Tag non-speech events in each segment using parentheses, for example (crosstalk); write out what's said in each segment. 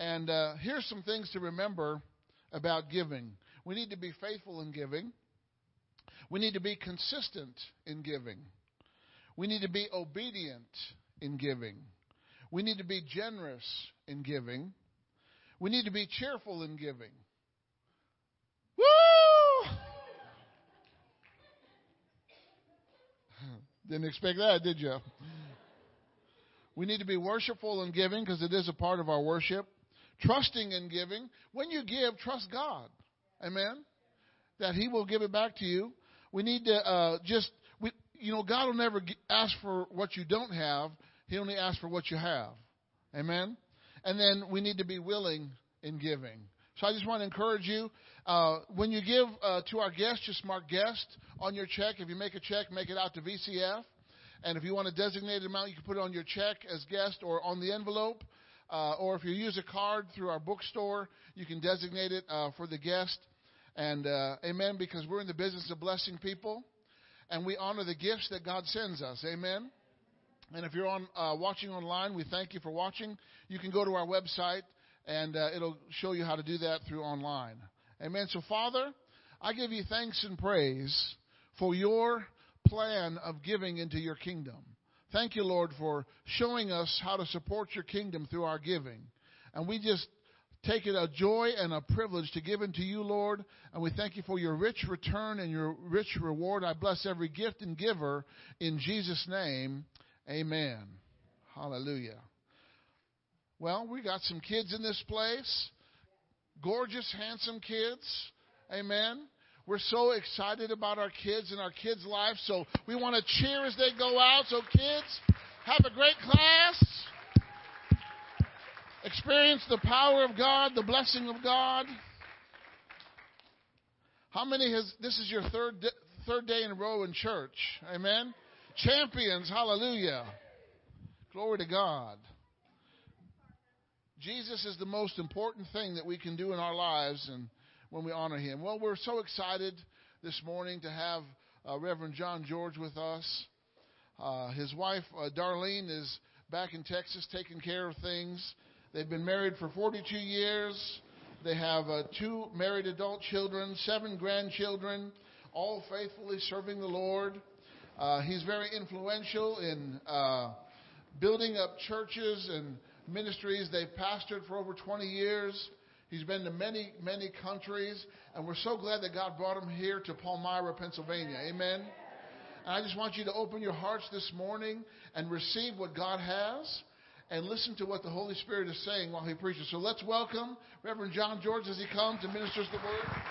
And uh, here's some things to remember about giving. We need to be faithful in giving. We need to be consistent in giving. We need to be obedient in giving. We need to be generous in giving. We need to be cheerful in giving. Woo! (laughs) Didn't expect that, did you? We need to be worshipful in giving because it is a part of our worship. Trusting in giving. When you give, trust God. Amen? That He will give it back to you. We need to uh, just, we, you know, God will never ask for what you don't have. He only asks for what you have. Amen? And then we need to be willing in giving. So I just want to encourage you. Uh, when you give uh, to our guests, just mark guest on your check. If you make a check, make it out to VCF. And if you want a designated amount, you can put it on your check as guest or on the envelope. Uh, or if you use a card through our bookstore, you can designate it uh, for the guest. And uh, amen, because we're in the business of blessing people, and we honor the gifts that God sends us. Amen. And if you're on uh, watching online, we thank you for watching. You can go to our website, and uh, it'll show you how to do that through online. Amen. So, Father, I give you thanks and praise for your plan of giving into your kingdom. Thank you, Lord, for showing us how to support your kingdom through our giving. And we just take it a joy and a privilege to give unto you, Lord. And we thank you for your rich return and your rich reward. I bless every gift and giver in Jesus' name. Amen. Hallelujah. Well, we got some kids in this place. Gorgeous, handsome kids. Amen. We're so excited about our kids and our kids' lives, so we want to cheer as they go out. So, kids, have a great class. Experience the power of God, the blessing of God. How many has this is your third third day in a row in church? Amen. Champions, hallelujah. Glory to God. Jesus is the most important thing that we can do in our lives and when we honor him. Well, we're so excited this morning to have uh, Reverend John George with us. Uh, his wife, uh, Darlene, is back in Texas taking care of things. They've been married for 42 years. They have uh, two married adult children, seven grandchildren, all faithfully serving the Lord. Uh, he's very influential in uh, building up churches and ministries. They've pastored for over 20 years. He's been to many, many countries, and we're so glad that God brought him here to Palmyra, Pennsylvania. Amen. And I just want you to open your hearts this morning and receive what God has and listen to what the Holy Spirit is saying while he preaches. So let's welcome Reverend John George as he comes and ministers the word.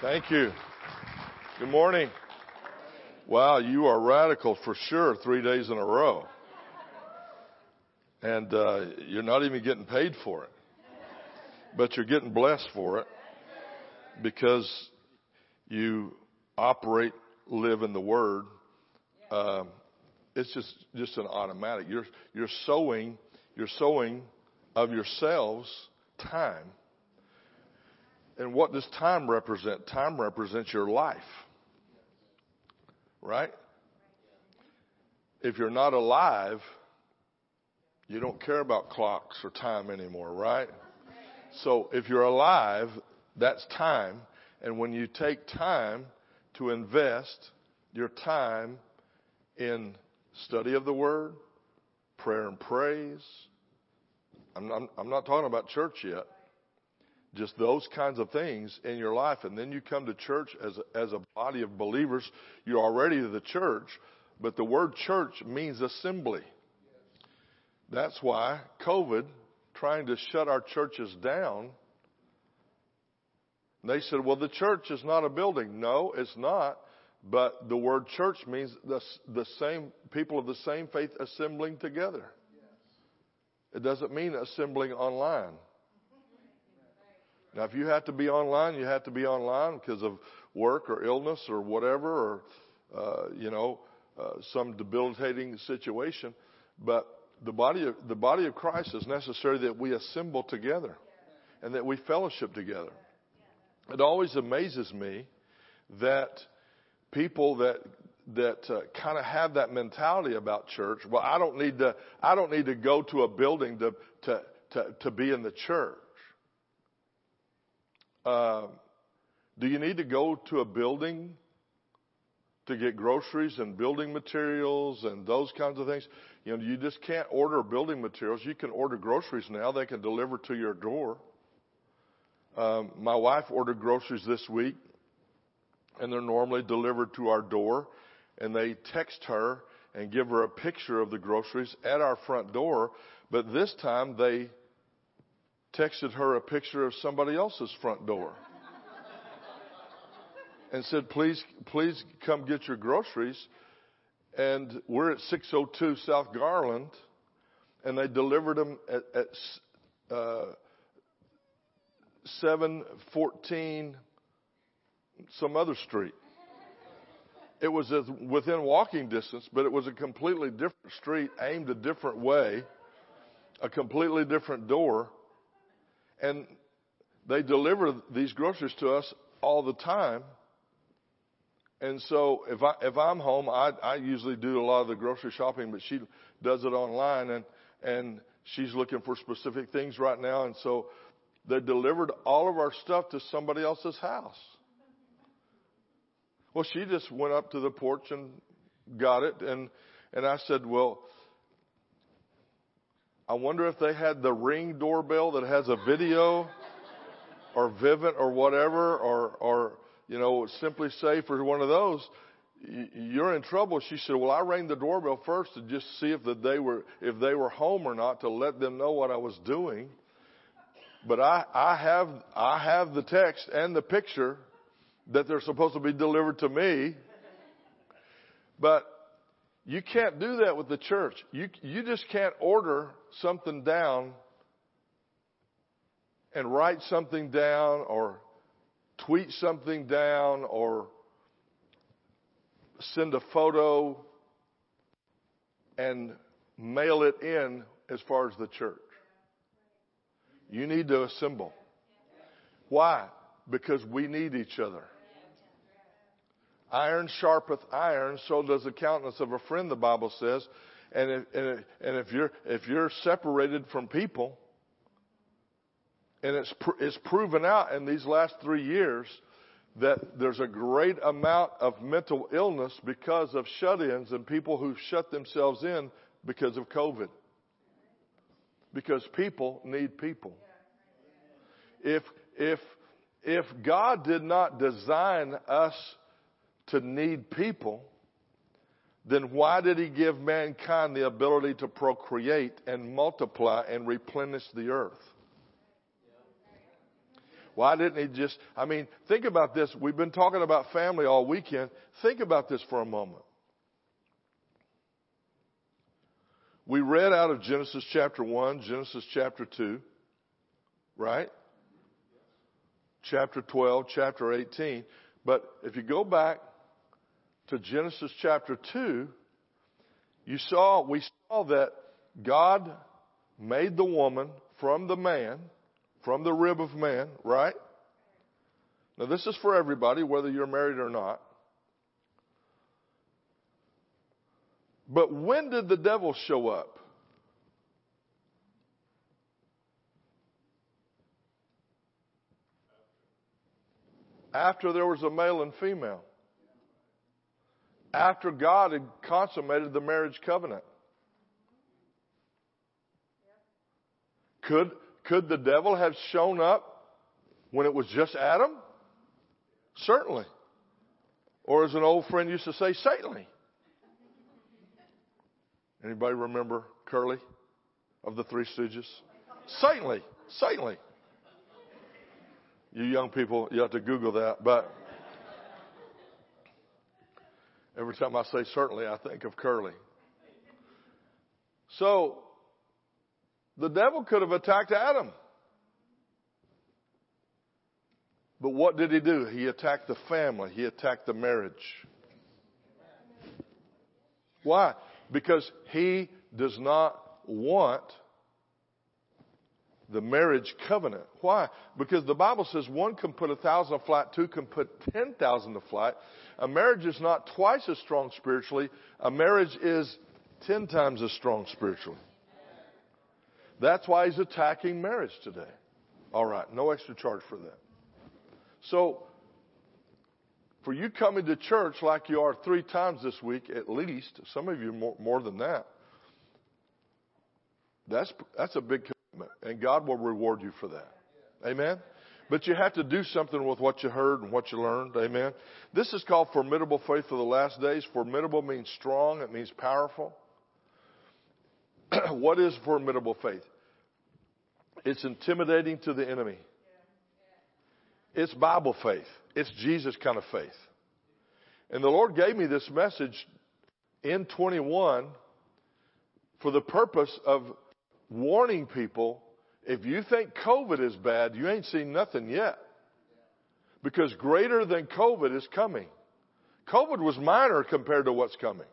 Thank you. Good morning. Wow, you are radical for sure three days in a row and uh, you're not even getting paid for it, but you're getting blessed for it because you operate, live in the Word. Um, it's just just an automatic. You're you're sowing you're sowing of yourselves time. And what does time represent? Time represents your life. Right? If you're not alive, you don't care about clocks or time anymore, right? So if you're alive, that's time. And when you take time to invest your time in study of the Word, prayer and praise, I'm not, I'm not talking about church yet. Just those kinds of things in your life. And then you come to church as a, as a body of believers. You're already the church, but the word church means assembly. That's why COVID, trying to shut our churches down, they said, well, the church is not a building. No, it's not. But the word church means the, the same people of the same faith assembling together. It doesn't mean assembling online. Now, if you have to be online, you have to be online because of work or illness or whatever, or uh, you know, uh, some debilitating situation. But the body of, the body of Christ is necessary that we assemble together and that we fellowship together. It always amazes me that people that that uh, kind of have that mentality about church. Well, I don't need to. I don't need to go to a building to to to, to be in the church. Uh, do you need to go to a building to get groceries and building materials and those kinds of things? You know, you just can't order building materials. You can order groceries now. They can deliver to your door. Um, my wife ordered groceries this week, and they're normally delivered to our door. And they text her and give her a picture of the groceries at our front door. But this time they texted her a picture of somebody else's front door and said, please, please come get your groceries. And we're at 602 South Garland, and they delivered them at, at uh, 714 some other street. It was within walking distance, but it was a completely different street, aimed a different way, a completely different door. And they deliver these groceries to us all the time. And so if I if I'm home, I I usually do a lot of the grocery shopping, but she does it online and and she's looking for specific things right now and so they delivered all of our stuff to somebody else's house. Well, she just went up to the porch and got it and and I said, "Well, I wonder if they had the ring doorbell that has a video or Vivint or whatever or or you know, simply say for one of those, you're in trouble. She said, well, I rang the doorbell first to just see if that they were, if they were home or not to let them know what I was doing. But I, I have, I have the text and the picture that they're supposed to be delivered to me. But you can't do that with the church. You, you just can't order something down and write something down or tweet something down or send a photo and mail it in as far as the church. You need to assemble. Why? Because we need each other. Iron sharpeth iron, so does the countenance of a friend, the Bible says. And if, and if, you're, if you're separated from people, and it's, pr- it's proven out in these last three years that there's a great amount of mental illness because of shut-ins and people who've shut themselves in because of COVID. Because people need people. If, if, if God did not design us to need people, then why did he give mankind the ability to procreate and multiply and replenish the earth? Why didn't he just, I mean, think about this. We've been talking about family all weekend. Think about this for a moment. We read out of Genesis chapter 1, Genesis chapter 2, right? Chapter 12, chapter 18. But if you go back to Genesis chapter 2, you saw, we saw that God made the woman from the man from the rib of man, right? Now, this is for everybody, whether you're married or not. But when did the devil show up? After there was a male and female. After God had consummated the marriage covenant. Could, could the devil have shown up when it was just Adam? Certainly. Or as an old friend used to say, Satanly. Anybody remember Curly of the Three Stooges? Satanly. Satanly. You young people, you have to Google that, but every time I say certainly, I think of Curly. So, the devil could have attacked Adam. But what did he do? He attacked the family. He attacked the marriage. Why? Because he does not want the marriage covenant. Why? Because the Bible says one can put a thousand to flight, two can put ten thousand to flight. A marriage is not twice as strong spiritually. A marriage is ten times as strong spiritually. That's why he's attacking marriage today. All right, no extra charge for that. So, for you coming to church like you are three times this week, at least, some of you more, more than that, that's, that's a big commitment, and God will reward you for that. Amen? But you have to do something with what you heard and what you learned. Amen? This is called formidable faith for the last days. Formidable means strong, it means powerful. (clears throat) what is formidable faith? It's intimidating to the enemy. It's Bible faith. It's Jesus kind of faith. And the Lord gave me this message in 21 for the purpose of warning people if you think COVID is bad, you ain't seen nothing yet. Because greater than COVID is coming. COVID was minor compared to what's coming.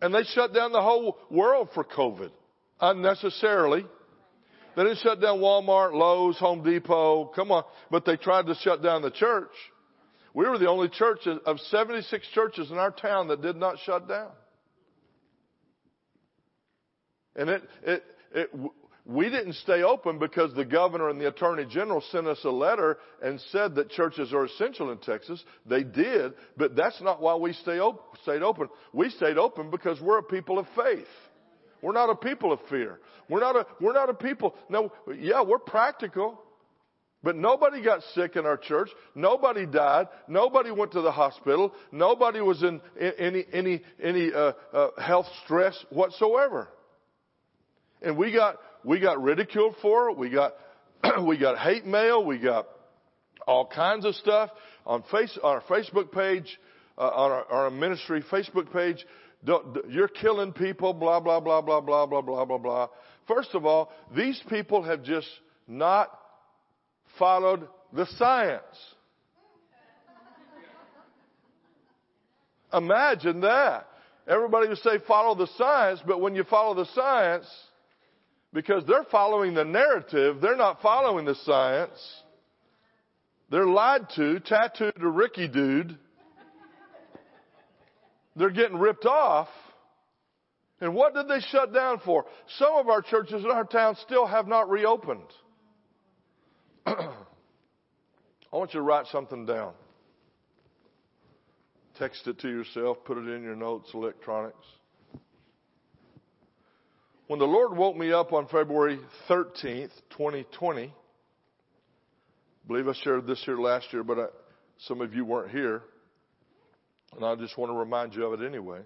And they shut down the whole world for COVID unnecessarily. They didn't shut down Walmart, Lowe's, Home Depot. Come on. But they tried to shut down the church. We were the only church of 76 churches in our town that did not shut down. And it, it, it, we didn't stay open because the governor and the attorney general sent us a letter and said that churches are essential in Texas. They did, but that's not why we stay op- stayed open. We stayed open because we're a people of faith. We're not a people of fear. We're not a, we're not a people. No, yeah, we're practical. But nobody got sick in our church. Nobody died. Nobody went to the hospital. Nobody was in any any any uh, uh, health stress whatsoever. And we got we got ridiculed for it. We got (clears throat) we got hate mail. We got all kinds of stuff on face on our Facebook page, uh, on our, our ministry Facebook page. You're killing people. Blah blah blah blah blah blah blah blah blah. First of all, these people have just not followed the science. Imagine that. Everybody would say follow the science, but when you follow the science, because they're following the narrative, they're not following the science. They're lied to, tattooed a Ricky dude. They're getting ripped off. And what did they shut down for? Some of our churches in our town still have not reopened. (clears throat) I want you to write something down. Text it to yourself, put it in your notes, electronics. When the Lord woke me up on February 13th, 2020, I believe I shared this here last year, but I, some of you weren't here, and I just want to remind you of it anyway.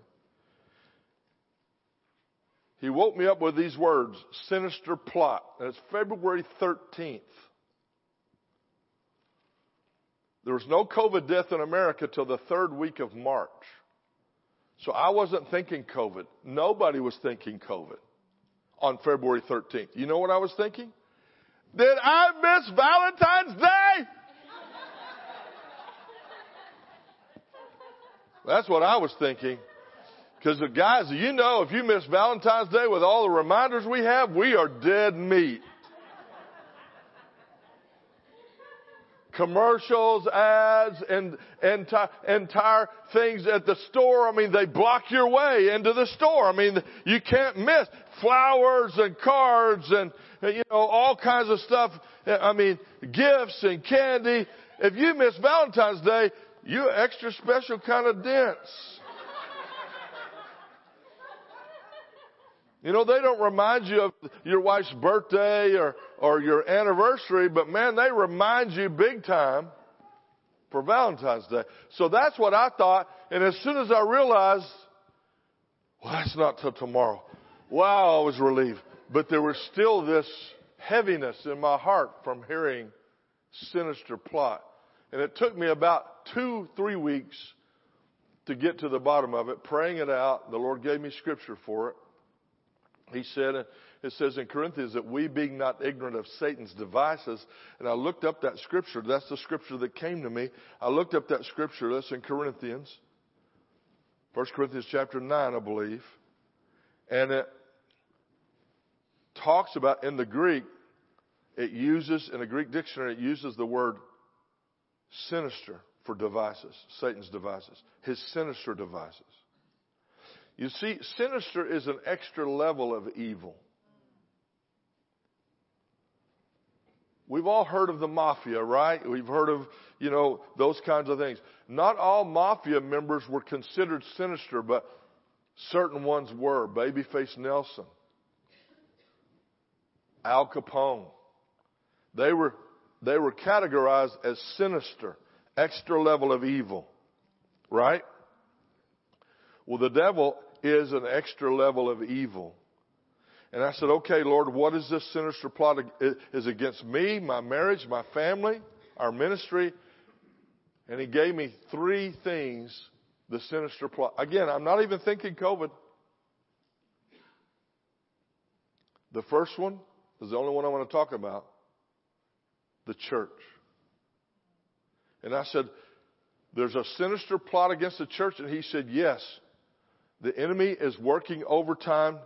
He woke me up with these words, sinister plot. And it's February 13th. There was no COVID death in America till the third week of March. So I wasn't thinking COVID. Nobody was thinking COVID on February 13th. You know what I was thinking? Did I miss Valentine's Day? That's what I was thinking. Because the guys, you know, if you miss Valentine's Day with all the reminders we have, we are dead meat. Commercials, ads, and, and entire things at the store. I mean, they block your way into the store. I mean, you can't miss flowers and cards and, you know, all kinds of stuff. I mean, gifts and candy. If you miss Valentine's Day, you're extra special kind of dense. You know, they don't remind you of your wife's birthday or, or your anniversary, but man, they remind you big time for Valentine's Day. So that's what I thought. And as soon as I realized, well, that's not till tomorrow. Wow, I was relieved. But there was still this heaviness in my heart from hearing sinister plot. And it took me about two, three weeks to get to the bottom of it, praying it out. The Lord gave me scripture for it. He said, uh, it says in Corinthians that we being not ignorant of Satan's devices, and I looked up that scripture. That's the scripture that came to me. I looked up that scripture. That's in Corinthians. 1 Corinthians chapter 9, I believe. And it talks about, in the Greek, it uses, in a Greek dictionary, it uses the word sinister for devices, Satan's devices, his sinister devices. You see, sinister is an extra level of evil. We've all heard of the mafia, right? We've heard of, you know, those kinds of things. Not all mafia members were considered sinister, but certain ones were. Babyface Nelson, Al Capone. They were, they were categorized as sinister, extra level of evil, right? Well, the devil is an extra level of evil. And I said, okay, Lord, what is this sinister plot? Is against me, my marriage, my family, our ministry? And he gave me three things, the sinister plot. Again, I'm not even thinking COVID. The first one is the only one I want to talk about the church. And I said, There's a sinister plot against the church. And he said, Yes. The enemy is working overtime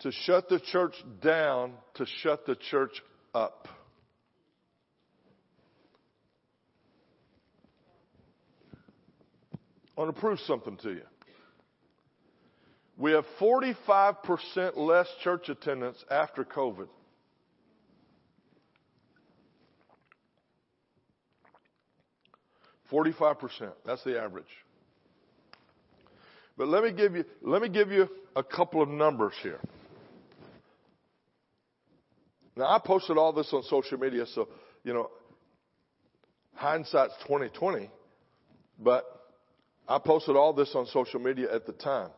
to shut the church down, to shut the church up. I want to prove something to you. We have 45% less church attendance after COVID. Forty-five percent. That's the average. But let me give you let me give you a couple of numbers here. Now I posted all this on social media, so you know, hindsight's twenty twenty, but I posted all this on social media at the time,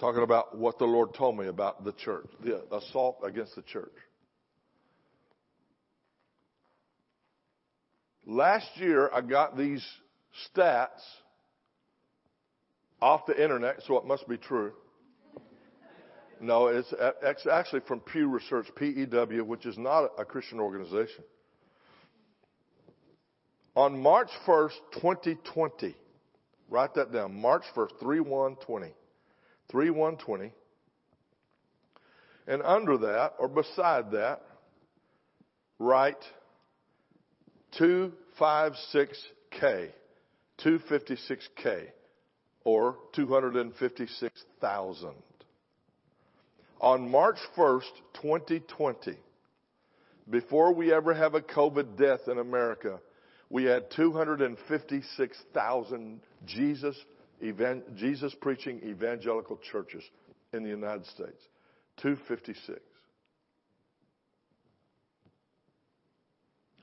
talking about what the Lord told me about the church, the assault against the church. Last year, I got these stats off the internet, so it must be true. No, it's, it's actually from Pew Research, PEW, which is not a Christian organization. On March 1st, 2020, write that down, March 1st, 3 1 20. 3 1 20. And under that, or beside that, write 256K, 256K, or 256,000. On March 1st, 2020, before we ever have a COVID death in America, we had 256,000 Jesus, evan, Jesus preaching evangelical churches in the United States. 256.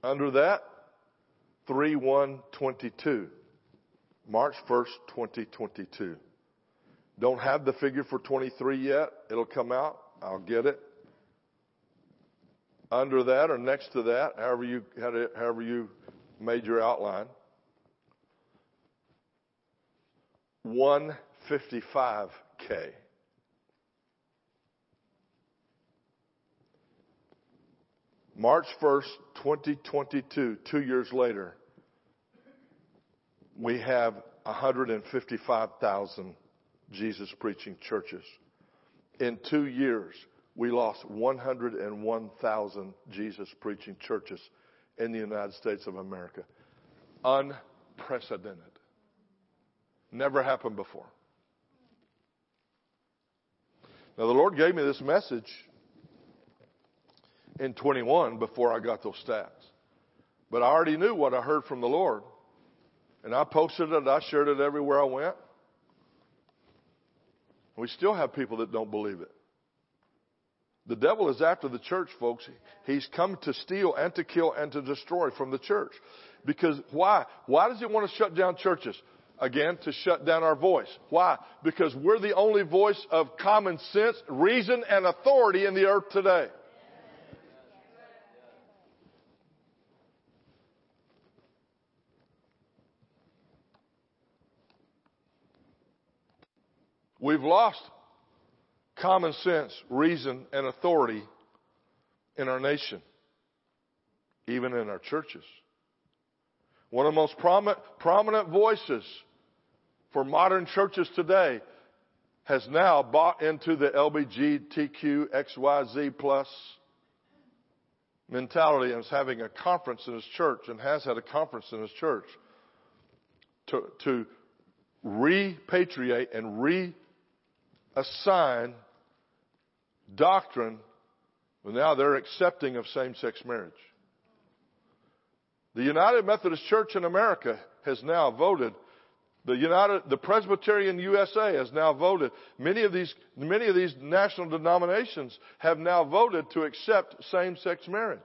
Under that, 3122. March 1st, 2022. Don't have the figure for 23 yet. It'll come out. I'll get it. Under that or next to that, however you, however you made your outline. 155K. March 1st, 2022, two years later, we have 155,000 Jesus preaching churches. In two years, we lost 101,000 Jesus preaching churches in the United States of America. Unprecedented. Never happened before. Now, the Lord gave me this message in 21 before I got those stats. But I already knew what I heard from the Lord. And I posted it, I shared it everywhere I went. We still have people that don't believe it. The devil is after the church, folks. He's come to steal and to kill and to destroy from the church. Because why? Why does he want to shut down churches? Again, to shut down our voice. Why? Because we're the only voice of common sense, reason, and authority in the earth today. We've lost common sense, reason, and authority in our nation, even in our churches. One of the most prominent, prominent voices for modern churches today has now bought into the LBGTQ XYZ plus mentality and is having a conference in his church and has had a conference in his church to, to repatriate and reassign doctrine. Well, now they're accepting of same-sex marriage. The United Methodist Church in America has now voted the United, the Presbyterian USA has now voted. Many of these, many of these national denominations have now voted to accept same-sex marriage.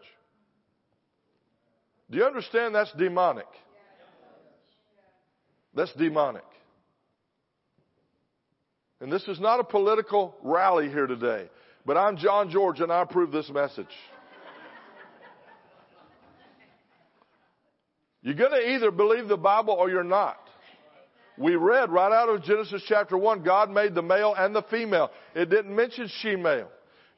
Do you understand that's demonic? That's demonic. And this is not a political rally here today, but I'm John George and I approve this message. You're going to either believe the Bible or you're not. We read right out of Genesis chapter 1, God made the male and the female. It didn't mention she-male.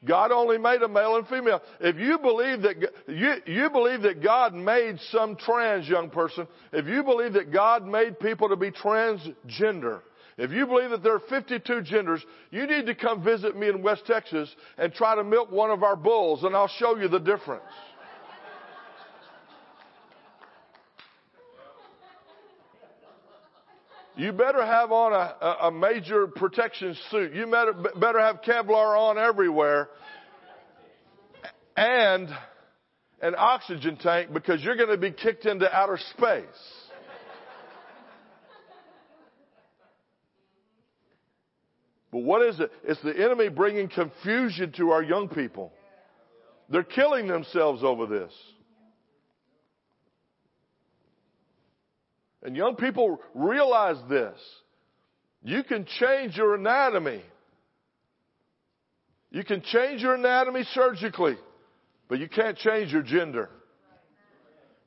God only made a male and female. If you believe that, you, you believe that God made some trans young person, if you believe that God made people to be transgender, if you believe that there are 52 genders, you need to come visit me in West Texas and try to milk one of our bulls and I'll show you the difference. You better have on a, a major protection suit. You better, better have Kevlar on everywhere and an oxygen tank because you're going to be kicked into outer space. But what is it? It's the enemy bringing confusion to our young people. They're killing themselves over this. And young people realize this. You can change your anatomy. You can change your anatomy surgically, but you can't change your gender.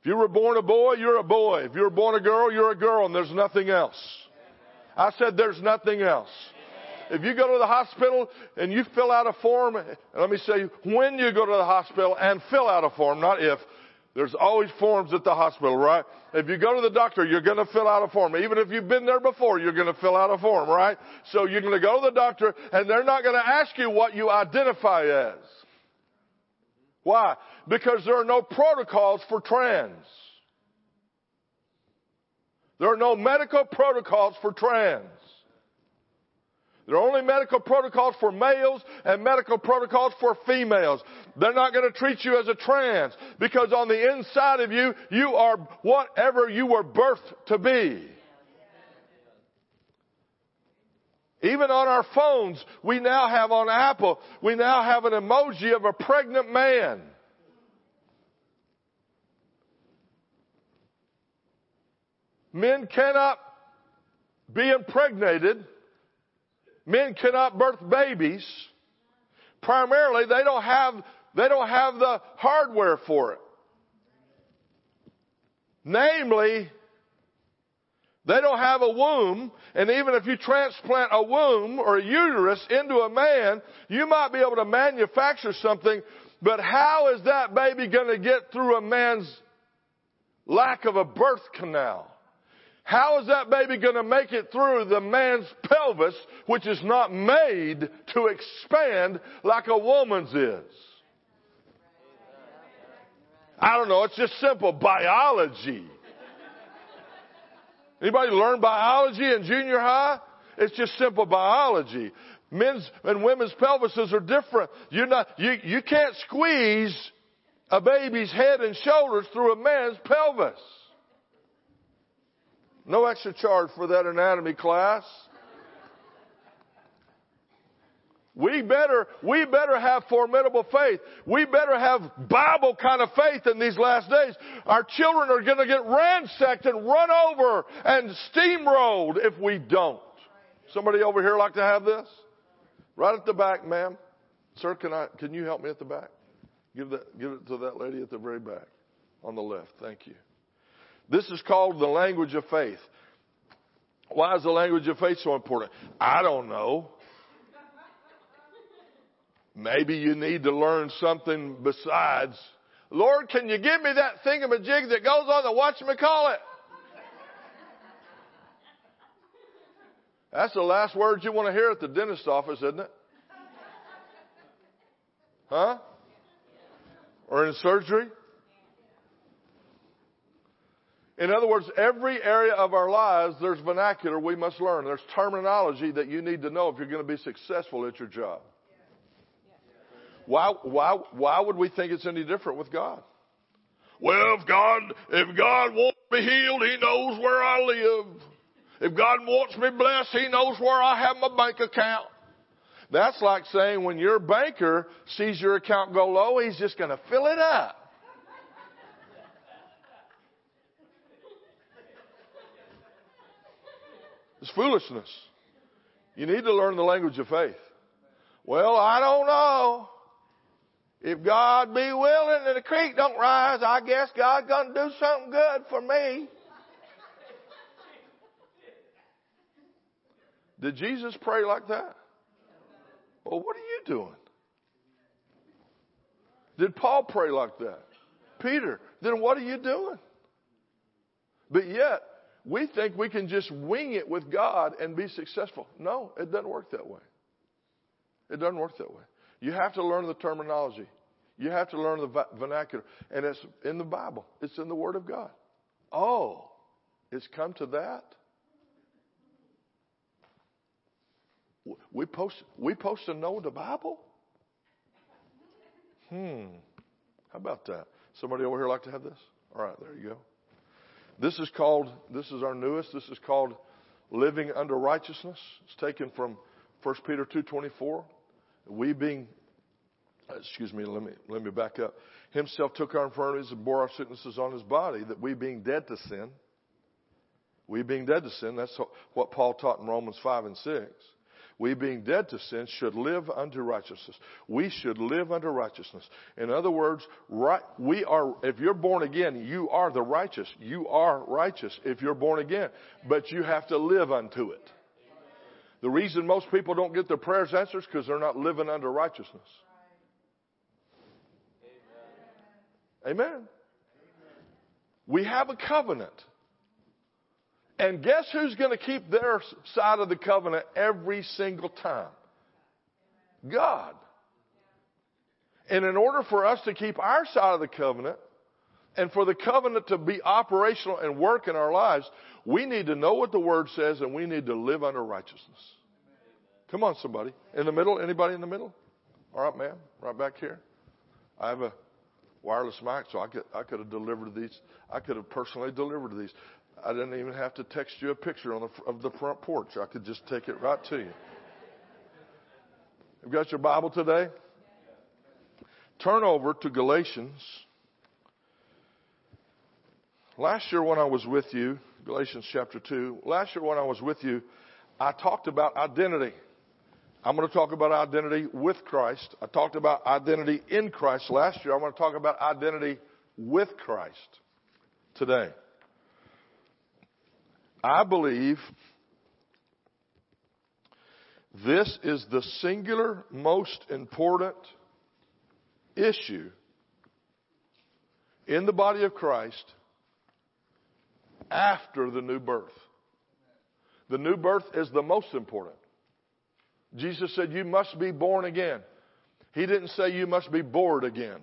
If you were born a boy, you're a boy. If you were born a girl, you're a girl, and there's nothing else. I said there's nothing else. If you go to the hospital and you fill out a form, let me say when you go to the hospital and fill out a form, not if, there's always forms at the hospital, right? If you go to the doctor, you're going to fill out a form. Even if you've been there before, you're going to fill out a form, right? So you're going to go to the doctor and they're not going to ask you what you identify as. Why? Because there are no protocols for trans. There are no medical protocols for trans. There are only medical protocols for males and medical protocols for females. They're not going to treat you as a trans because on the inside of you, you are whatever you were birthed to be. Even on our phones, we now have on Apple, we now have an emoji of a pregnant man. Men cannot be impregnated Men cannot birth babies. Primarily, they don't have, they don't have the hardware for it. Namely, they don't have a womb, and even if you transplant a womb or a uterus into a man, you might be able to manufacture something, but how is that baby going to get through a man's lack of a birth canal? How is that baby going to make it through the man's pelvis, which is not made to expand like a woman's is? I don't know. It's just simple biology. Anybody learn biology in junior high? It's just simple biology. Men's and women's pelvises are different. You're not, you, you can't squeeze a baby's head and shoulders through a man's pelvis. No extra charge for that anatomy class. We better, we better have formidable faith. We better have Bible kind of faith in these last days. Our children are going to get ransacked and run over and steamrolled if we don't. Somebody over here like to have this? Right at the back, ma'am. Sir, can I, can you help me at the back? Give that, give it to that lady at the very back on the left. Thank you. This is called the language of faith. Why is the language of faith so important? I don't know. Maybe you need to learn something besides, Lord, can you give me that thingamajig that goes on the watch me call it? That's the last words you want to hear at the dentist office, isn't it? Huh? or in surgery. In other words, every area of our lives, there's vernacular we must learn. There's terminology that you need to know if you're going to be successful at your job. Why, why, why would we think it's any different with God? Well, if God, if God wants me healed, He knows where I live. If God wants me blessed, He knows where I have my bank account. That's like saying when your banker sees your account go low, he's just going to fill it up. It's foolishness. You need to learn the language of faith. Well, I don't know. If God be willing and the creek don't rise, I guess God's to do something good for me. Did Jesus pray like that? Well, what are you doing? Did Paul pray like that? Peter, then what are you doing? But yet, we think we can just wing it with God and be successful. No, it doesn't work that way. It doesn't work that way. You have to learn the terminology. You have to learn the vernacular. And it's in the Bible. It's in the Word of God. Oh, it's come to that? We post, we post to know the Bible? Hmm. How about that? Somebody over here like to have this? All right, there you go. This is called, this is our newest, this is called living under righteousness. It's taken from 1 Peter 2.24. We being, excuse me, let me, let me back up. Himself took our infirmities and bore our sicknesses on his body that we being dead to sin, we being dead to sin, that's what Paul taught in Romans 5 and 6 we being dead to sin should live unto righteousness. We should live unto righteousness. In other words, right, we are, if you're born again, you are the righteous. You are righteous if you're born again. But you have to live unto it. The reason most people don't get their prayers answered is because they're not living under righteousness. Amen. Amen. We have a covenant. And guess who's going to keep their side of the covenant every single time? God. And in order for us to keep our side of the covenant, and for the covenant to be operational and work in our lives, we need to know what the Word says and we need to live under righteousness. Come on, somebody. In the middle? Anybody in the middle? All right, ma'am. Right back here. I have a wireless mic, so I could, I could have delivered these. I could have personally delivered these. I didn't even have to text you a picture on the, of the front porch. I could just take it right to you. You've got your Bible today? Turn over to Galatians. Last year when I was with you, Galatians chapter 2, last year when I was with you, I talked about identity. I'm going to talk about identity with Christ. I talked about identity in Christ last year. I'm going to talk about identity with Christ today. I believe this is the singular most important issue in the body of Christ after the new birth. The new birth is the most important. Jesus said, You must be born again. He didn't say you must be bored again.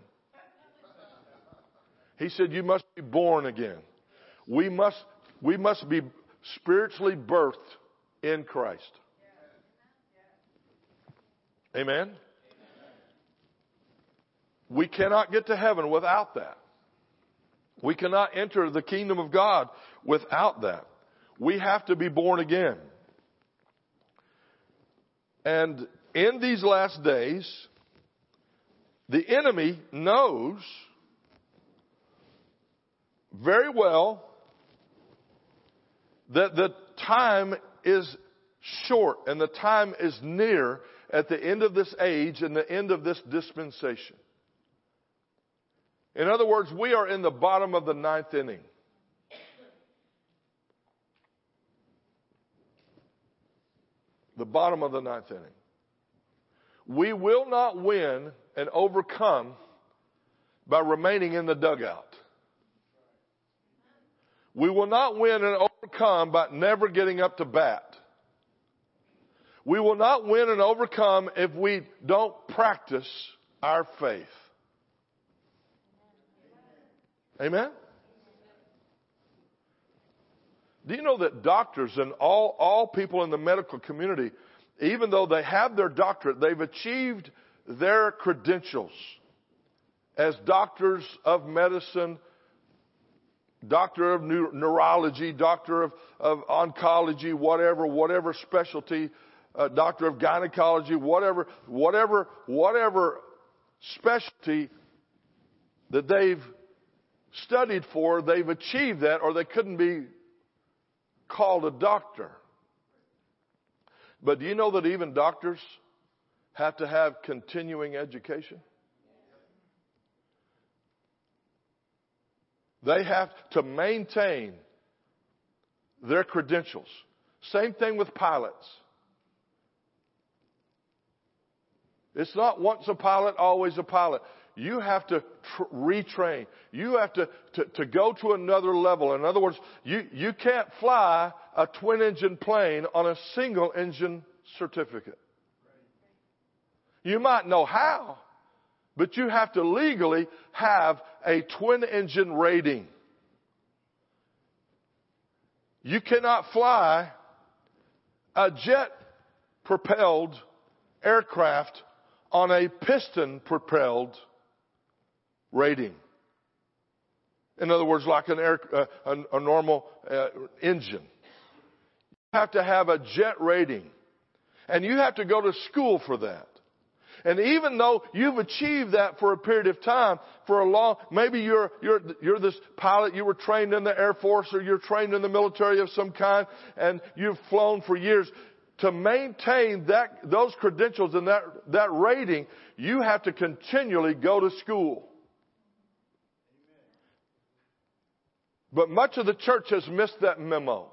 He said, You must be born again. We must, we must be spiritually birthed in Christ. Amen? We cannot get to heaven without that. We cannot enter the kingdom of God without that. We have to be born again. And in these last days, the enemy knows very well that the time is short and the time is near at the end of this age and the end of this dispensation. In other words, we are in the bottom of the ninth inning. The bottom of the ninth inning. We will not win and overcome by remaining in the dugout. We will not win and overcome by never getting up to bat. We will not win and overcome if we don't practice our faith. Amen? Do you know that doctors and all, all people in the medical community, even though they have their doctorate, they've achieved their credentials as doctors of medicine, doctor of neurology, doctor of, of oncology, whatever, whatever specialty, uh, doctor of gynecology, whatever, whatever, whatever specialty that they've studied for, they've achieved that, or they couldn't be called a doctor. But do you know that even doctors have to have continuing education? They have to maintain their credentials. Same thing with pilots. It's not once a pilot, always a pilot. You have to tr- retrain. You have to, to, to go to another level. In other words, you, you can't fly a twin engine plane on a single engine certificate. You might know how, but you have to legally have a twin engine rating. You cannot fly a jet propelled aircraft on a piston propelled rating. In other words, like an air, uh, a, a, normal uh, engine. You have to have a jet rating. And you have to go to school for that. And even though you've achieved that for a period of time, for a long, maybe you're, you're, you're this pilot, you were trained in the Air Force or you're trained in the military of some kind and you've flown for years. To maintain that, those credentials and that, that rating, you have to continually go to school. But much of the church has missed that memo.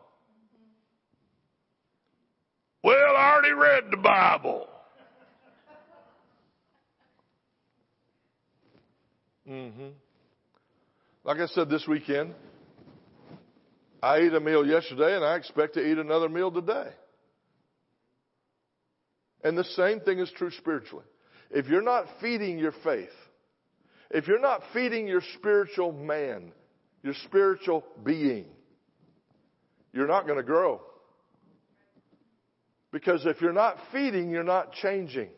Well, I already read the Bible. Mm-hmm. Like I said this weekend, I ate a meal yesterday and I expect to eat another meal today. And the same thing is true spiritually. If you're not feeding your faith, if you're not feeding your spiritual man, your spiritual being, you're not going to grow. Because if you're not feeding, you're not changing.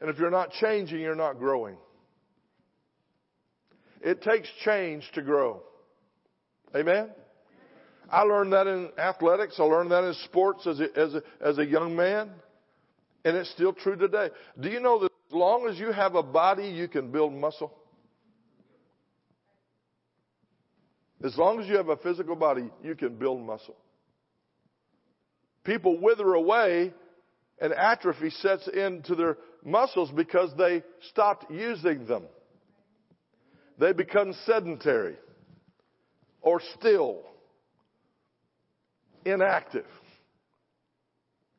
And if you're not changing, you're not growing. It takes change to grow. Amen? I learned that in athletics. I learned that in sports as a, as a, as a young man. And it's still true today. Do you know that as long as you have a body, you can build muscle? As long as you have a physical body, you can build muscle. People wither away and atrophy sets into their muscles because they stopped using them. They become sedentary or still, inactive.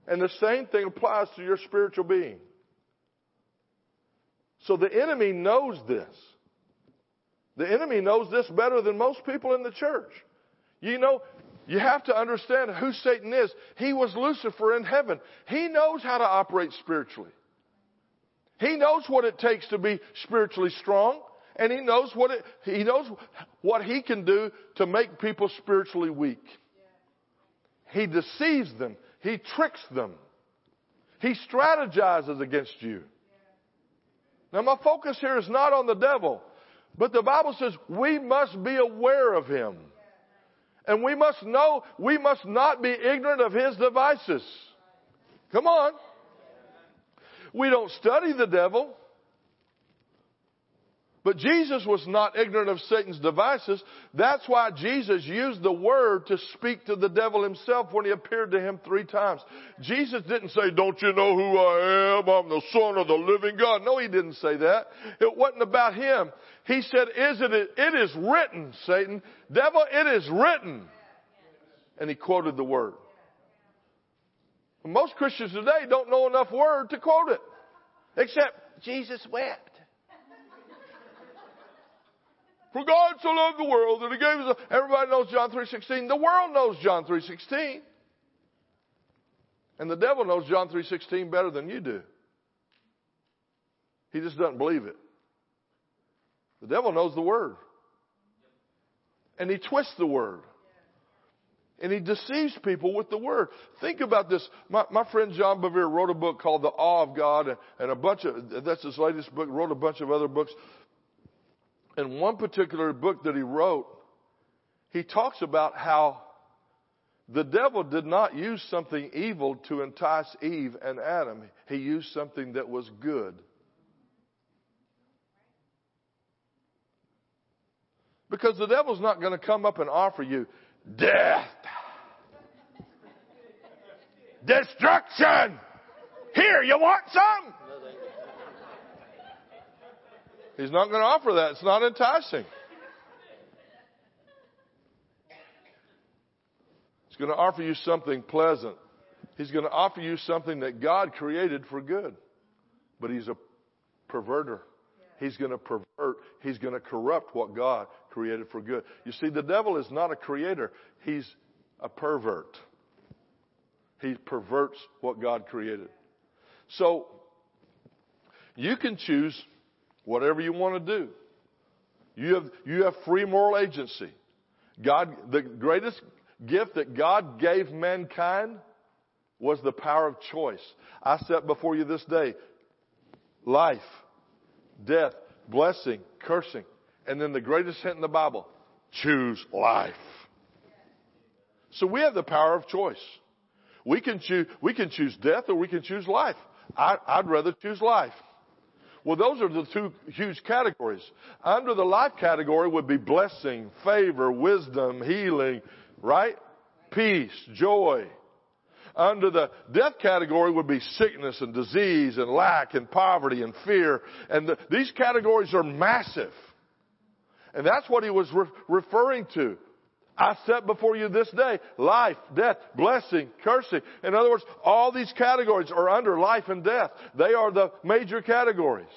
And the same thing applies to your spiritual being. So the enemy knows this. The enemy knows this better than most people in the church. You know, you have to understand who Satan is. He was Lucifer in heaven. He knows how to operate spiritually. He knows what it takes to be spiritually strong, and he knows what it, he knows what he can do to make people spiritually weak. He deceives them. He tricks them. He strategizes against you. Now my focus here is not on the devil. But the Bible says we must be aware of him. And we must know, we must not be ignorant of his devices. Come on. We don't study the devil. But Jesus was not ignorant of Satan's devices. That's why Jesus used the word to speak to the devil himself when he appeared to him three times. Jesus didn't say, don't you know who I am? I'm the son of the living God. No, he didn't say that. It wasn't about him. He said, is it, it is written, Satan. Devil, it is written. And he quoted the word. Most Christians today don't know enough word to quote it. Except, Jesus wept. For God so loved the world that he gave a, everybody knows John 3.16. The world knows John 3.16. And the devil knows John 3.16 better than you do. He just doesn't believe it. The devil knows the word. And he twists the word. And he deceives people with the word. Think about this. My, my friend John Bevere wrote a book called The Awe of God and, and a bunch of, that's his latest book, wrote a bunch of other books. And one particular book that he wrote, he talks about how the devil did not use something evil to entice Eve and Adam. He used something that was good. Because the devil's not going to come up and offer you death, destruction. Here, you want some? He's not going to offer that. It's not enticing. He's going to offer you something pleasant. He's going to offer you something that God created for good. But he's a perverter. He's going to pervert. He's going to corrupt what God created for good. You see, the devil is not a creator. He's a pervert. He perverts what God created. So, you can choose whatever you want to do. You have, you have free moral agency. God, the greatest gift that God gave mankind was the power of choice. I set before you this day life, death, blessing, cursing. And then the greatest hint in the Bible choose life. So we have the power of choice. We can choose, we can choose death or we can choose life. I, I'd rather choose life. Well, those are the two huge categories. Under the life category would be blessing, favor, wisdom, healing, right? Peace, joy. Under the death category would be sickness and disease and lack and poverty and fear. And the, these categories are massive. And that's what he was re- referring to. I set before you this day life, death, blessing, cursing. In other words, all these categories are under life and death. They are the major categories.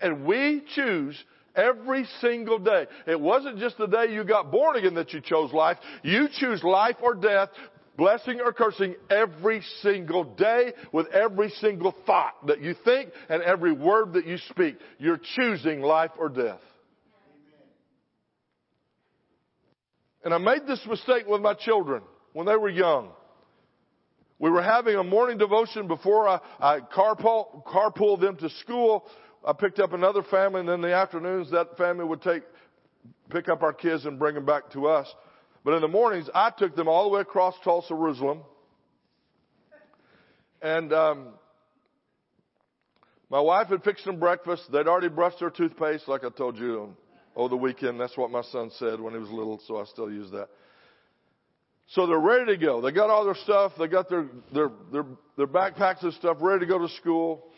And we choose every single day. It wasn't just the day you got born again that you chose life. You choose life or death, blessing or cursing every single day with every single thought that you think and every word that you speak. You're choosing life or death. And I made this mistake with my children when they were young. We were having a morning devotion before I, I carpool, them to school. I picked up another family and then in the afternoons that family would take, pick up our kids and bring them back to us. But in the mornings, I took them all the way across Tulsa, Jerusalem. And um, my wife had fixed them breakfast. They'd already brushed their toothpaste, like I told you over the weekend. That's what my son said when he was little, so I still use that. So they're ready to go. They got all their stuff. They got their their their, their backpacks and stuff ready to go to school.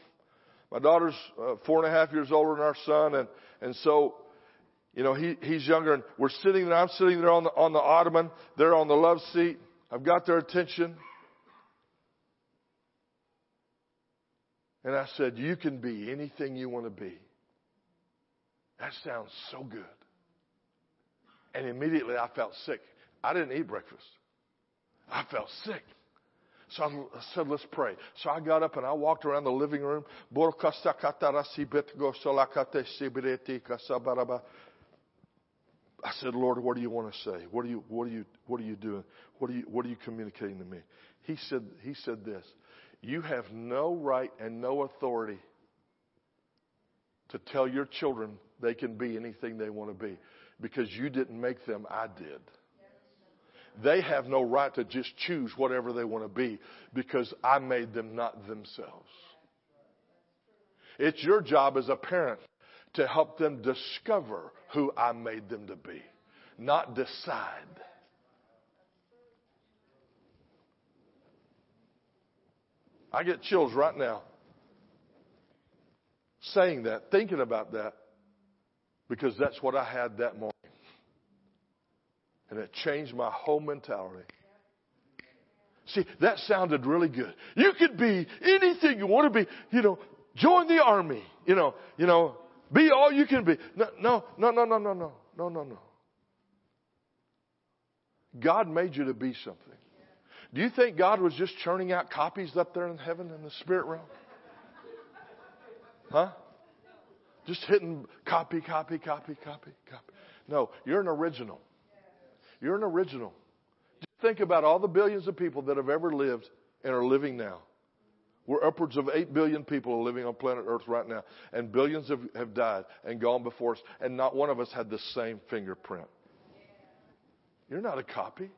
My daughter's uh, four and a half years older than our son, and and so, you know, he he's younger, and we're sitting there. I'm sitting there on the on the ottoman. They're on the love seat. I've got their attention. And I said, You can be anything you want to be. That sounds so good. And immediately I felt sick. I didn't eat breakfast. I felt sick. So I said, let's pray. So I got up and I walked around the living room. I said, Lord, what do you want to say? What are you, what are you, what are you doing? What are you, what are you communicating to me? He said, he said this. You have no right and no authority to tell your children they can be anything they want to be because you didn't make them, I did. They have no right to just choose whatever they want to be because I made them not themselves. It's your job as a parent to help them discover who I made them to be, not decide. I get chills right now saying that, thinking about that, because that's what I had that morning. And it changed my whole mentality. See, that sounded really good. You could be anything you want to be. You know, join the army. You know, you know, be all you can be. No, no, no, no, no, no, no, no, no, no. God made you to be something. Do you think God was just churning out copies up there in heaven in the spirit realm? Huh? Just hitting copy, copy, copy, copy, copy. No, you're an original. You're an original. Just think about all the billions of people that have ever lived and are living now. We're upwards of 8 billion people living on planet Earth right now, and billions have, have died and gone before us, and not one of us had the same fingerprint. You're not a copy,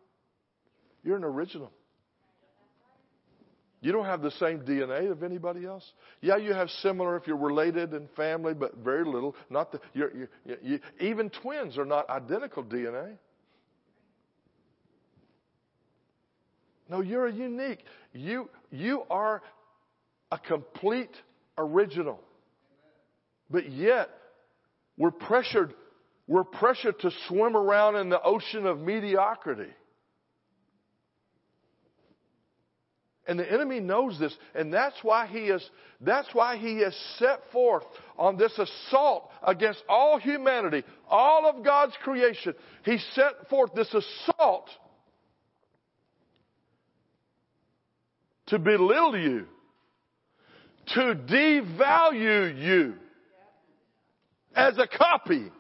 you're an original. You don't have the same DNA of anybody else. Yeah, you have similar if you're related in family, but very little. Not the, you're, you're, you, even twins are not identical DNA. No, you're a unique. You, you are a complete original. But yet, we're pressured, we're pressured to swim around in the ocean of mediocrity. And the enemy knows this, and that's why he is, that's why he has set forth on this assault against all humanity, all of God's creation. He set forth this assault to belittle you, to devalue you as a copy.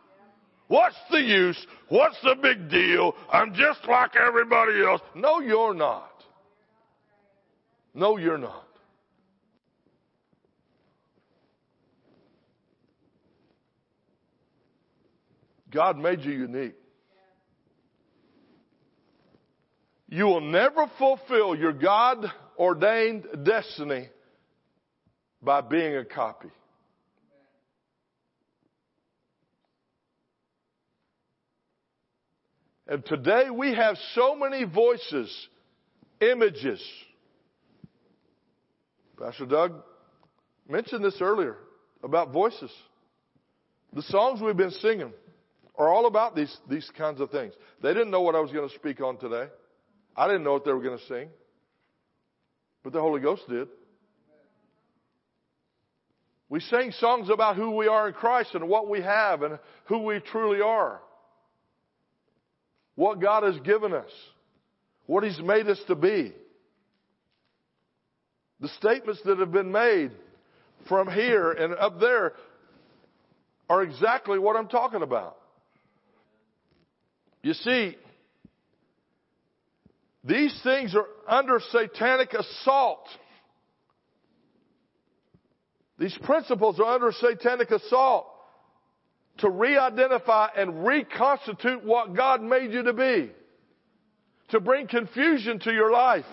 What's the use? What's the big deal? I'm just like everybody else. No, you're not. No, you're not. God made you unique. You will never fulfill your God ordained destiny by being a copy. And today we have so many voices, images. Pastor Doug mentioned this earlier about voices. The songs we've been singing are all about these, these kinds of things. They didn't know what I was going to speak on today. I didn't know what they were going to sing. But the Holy Ghost did. We sing songs about who we are in Christ and what we have and who we truly are. What God has given us. What He's made us to be. The statements that have been made from here and up there are exactly what I'm talking about. You see, these things are under satanic assault. These principles are under satanic assault to re-identify and reconstitute what God made you to be. To bring confusion to your life.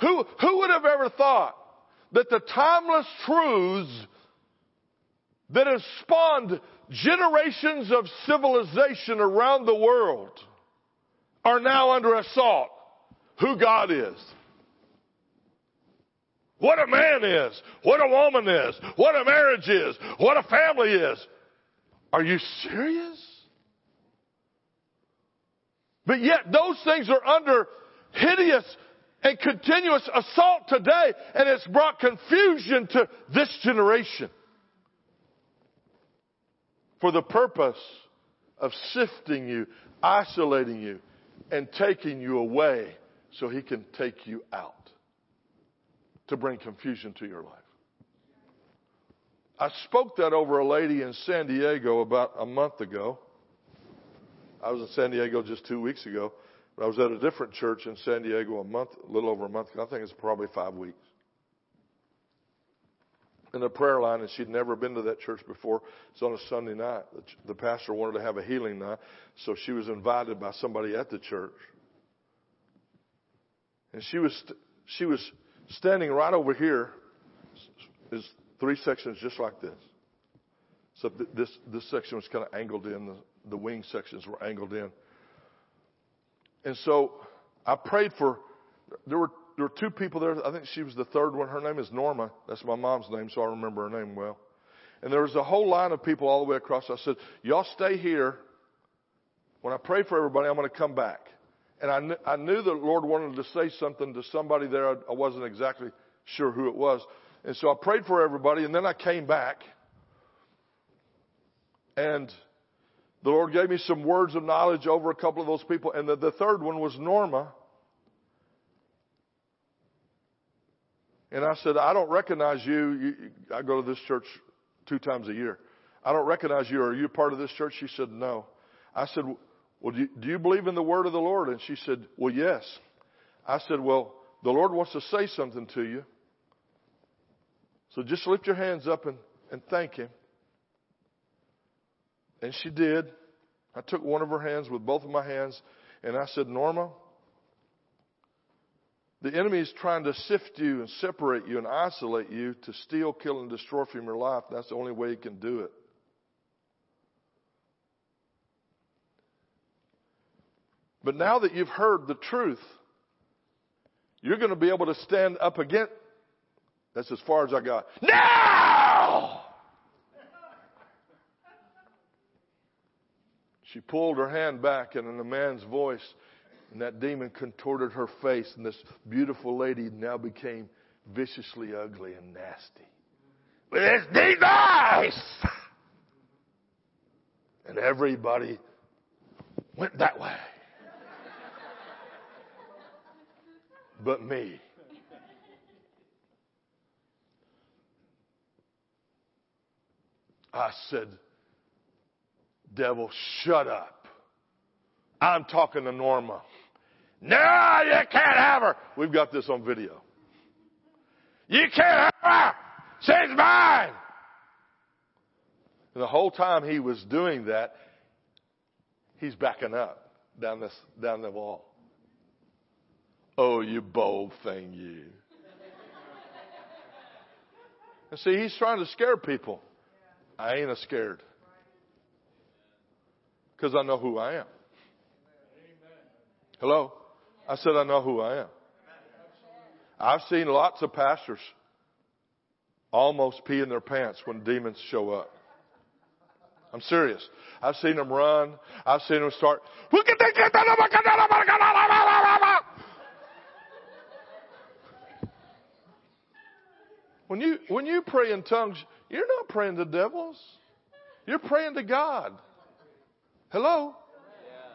Who, who would have ever thought that the timeless truths that have spawned generations of civilization around the world are now under assault. Who God is. What a man is. What a woman is. What a marriage is. What a family is. Are you serious? But yet those things are under hideous and continuous assault today and it's brought confusion to this generation for the purpose of sifting you, isolating you, and taking you away so he can take you out to bring confusion to your life. I spoke that over a lady in San Diego about a month ago. I was in San Diego just two weeks ago, but I was at a different church in San Diego a month, a little over a month. I think it's probably five weeks. In the prayer line, and she'd never been to that church before. It's on a Sunday night. The, pastor wanted to have a healing night, so she was invited by somebody at the church. And she was, she was standing right over here. Is three sections just like this. So th- this, this section was kind of angled in. The, the wing sections were angled in. And so I prayed for, there were, there were two people there. I think she was the third one. Her name is Norma. That's my mom's name, so I remember her name well. And there was a whole line of people all the way across. I said, y'all stay here. When I pray for everybody, I'm going to come back. And I, kn- I knew the Lord wanted to say something to somebody there. I, I wasn't exactly sure who it was. And so I prayed for everybody, and then I came back. And the Lord gave me some words of knowledge over a couple of those people. And the, the third one was Norma. And I said, I don't recognize you. you. I go to this church two times a year. I don't recognize you. Are you part of this church? She said, No. I said, Well, do you, do you believe in the word of the Lord? And she said, Well, yes. I said, Well, the Lord wants to say something to you. So just lift your hands up and, and thank Him. And she did. I took one of her hands with both of my hands and I said, Norma, the enemy is trying to sift you and separate you and isolate you to steal, kill, and destroy from your life. That's the only way he can do it. But now that you've heard the truth, you're going to be able to stand up again. That's as far as I got. Now! She pulled her hand back, and in a man's voice, and that demon contorted her face, and this beautiful lady now became viciously ugly and nasty. With this device! And everybody went that way. but me. I said, Devil, shut up. I'm talking to Norma. No, you can't have her. We've got this on video. You can't have her. She's mine. And the whole time he was doing that, he's backing up down this down the wall. Oh, you bold thing, you. And see, he's trying to scare people. I ain't a scared. Because I know who I am. Hello? I said, I know who I am. I've seen lots of pastors almost pee in their pants when demons show up. I'm serious. I've seen them run. I've seen them start. When you, when you pray in tongues, you're not praying to devils. You're praying to God. Hello?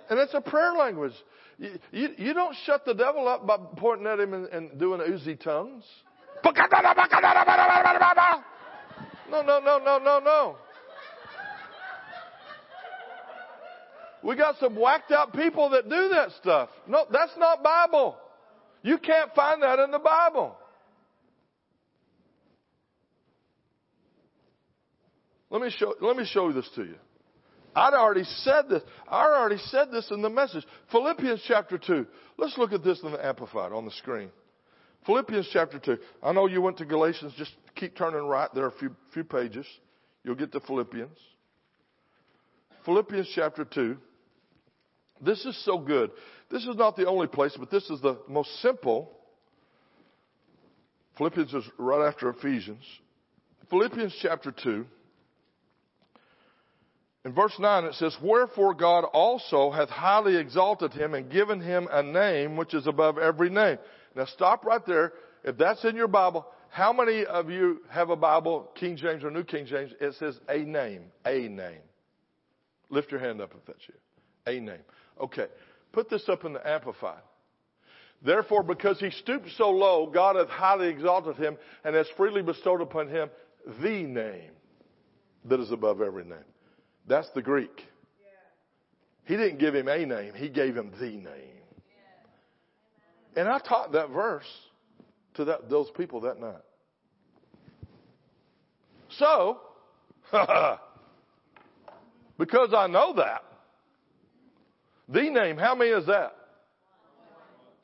And it's a prayer language. You, you, you, don't shut the devil up by pointing at him and, and doing Uzi tongues. No, no, no, no, no, no. We got some whacked out people that do that stuff. No, that's not Bible. You can't find that in the Bible. Let me show, let me show this to you. I'd already said this. I already said this in the message. Philippians chapter 2. Let's look at this in the Amplified on the screen. Philippians chapter 2. I know you went to Galatians. Just keep turning right there are a few, few pages. You'll get to Philippians. Philippians chapter 2. This is so good. This is not the only place, but this is the most simple. Philippians is right after Ephesians. Philippians chapter 2. In verse 9 it says, Wherefore God also hath highly exalted him and given him a name which is above every name. Now stop right there. If that's in your Bible, how many of you have a Bible, King James or New King James? It says a name. A name. Lift your hand up if that's you. A name. Okay. Put this up in the Amplified. Therefore, because he stooped so low, God hath highly exalted him and has freely bestowed upon him the name that is above every name. That's the Greek. He didn't give him a name, he gave him the name. And I taught that verse to that, those people that night. So, (laughs) because I know that, the name, how many is that?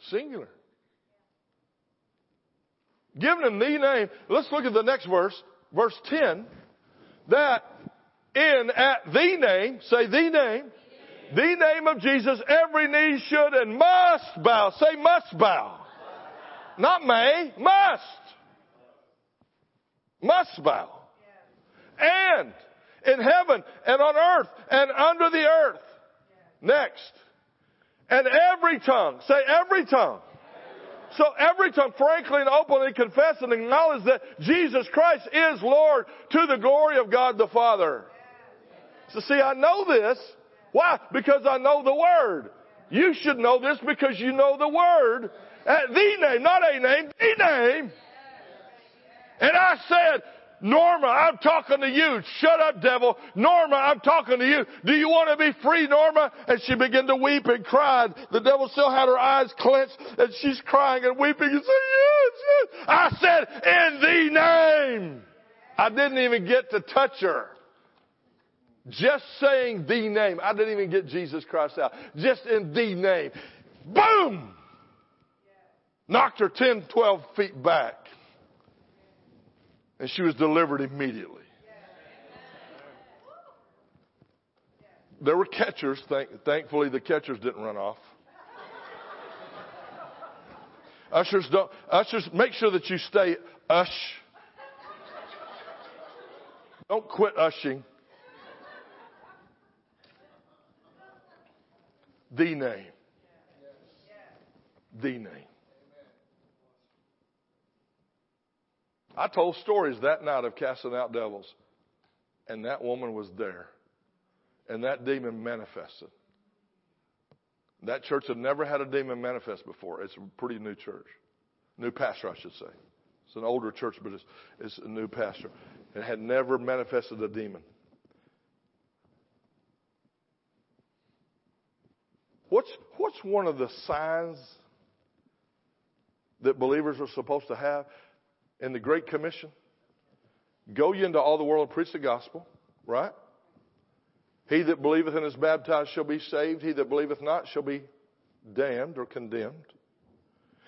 Singular. Giving him the name. Let's look at the next verse, verse 10. That in at the name, say the name, the name of Jesus, every knee should and must bow. Say must bow. Not may, must. Must bow. And in heaven and on earth and under the earth. Next. And every tongue, say every tongue. So every tongue frankly and openly confess and acknowledge that Jesus Christ is Lord to the glory of God the Father. So see, I know this. Why? Because I know the Word. You should know this because you know the Word. Uh, the name, not a name, the name. And I said, Norma, I'm talking to you. Shut up, devil. Norma, I'm talking to you. Do you want to be free, Norma? And she began to weep and cried. The devil still had her eyes clenched and she's crying and weeping and saying, yes, yes. I said, in the name. I didn't even get to touch her. Just saying the name. I didn't even get Jesus Christ out. Just in the name. Boom! Knocked her 10, 12 feet back. And she was delivered immediately. There were catchers. Thank, thankfully, the catchers didn't run off. Ushers don't, ushers, make sure that you stay ush. Don't quit ushing. The name. The name. I told stories that night of casting out devils, and that woman was there, and that demon manifested. That church had never had a demon manifest before. It's a pretty new church. New pastor, I should say. It's an older church, but it's, it's a new pastor. It had never manifested a demon. What's, one of the signs that believers are supposed to have in the Great Commission? Go ye into all the world and preach the gospel, right? He that believeth and is baptized shall be saved. He that believeth not shall be damned or condemned.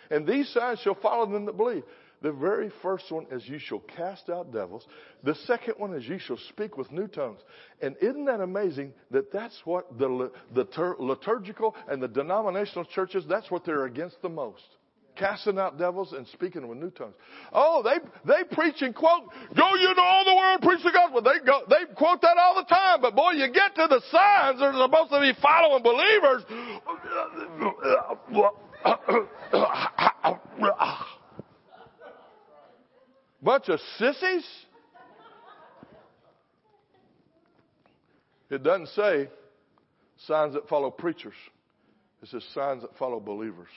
And these signs shall follow them that believe. The very first one is you shall cast out devils. The second one is you shall speak with new tongues. And isn't that amazing that that's what the, the liturgical and the denominational churches, that's what they're against the most. Casting out devils and speaking with new tongues. Oh, they, they preach and quote, go you into all the world, preach the gospel. They go, they quote that all the time. But boy, you get to the signs, they're supposed to be following believers. Bunch of sissies? It doesn't say signs that follow preachers. It says signs that follow believers.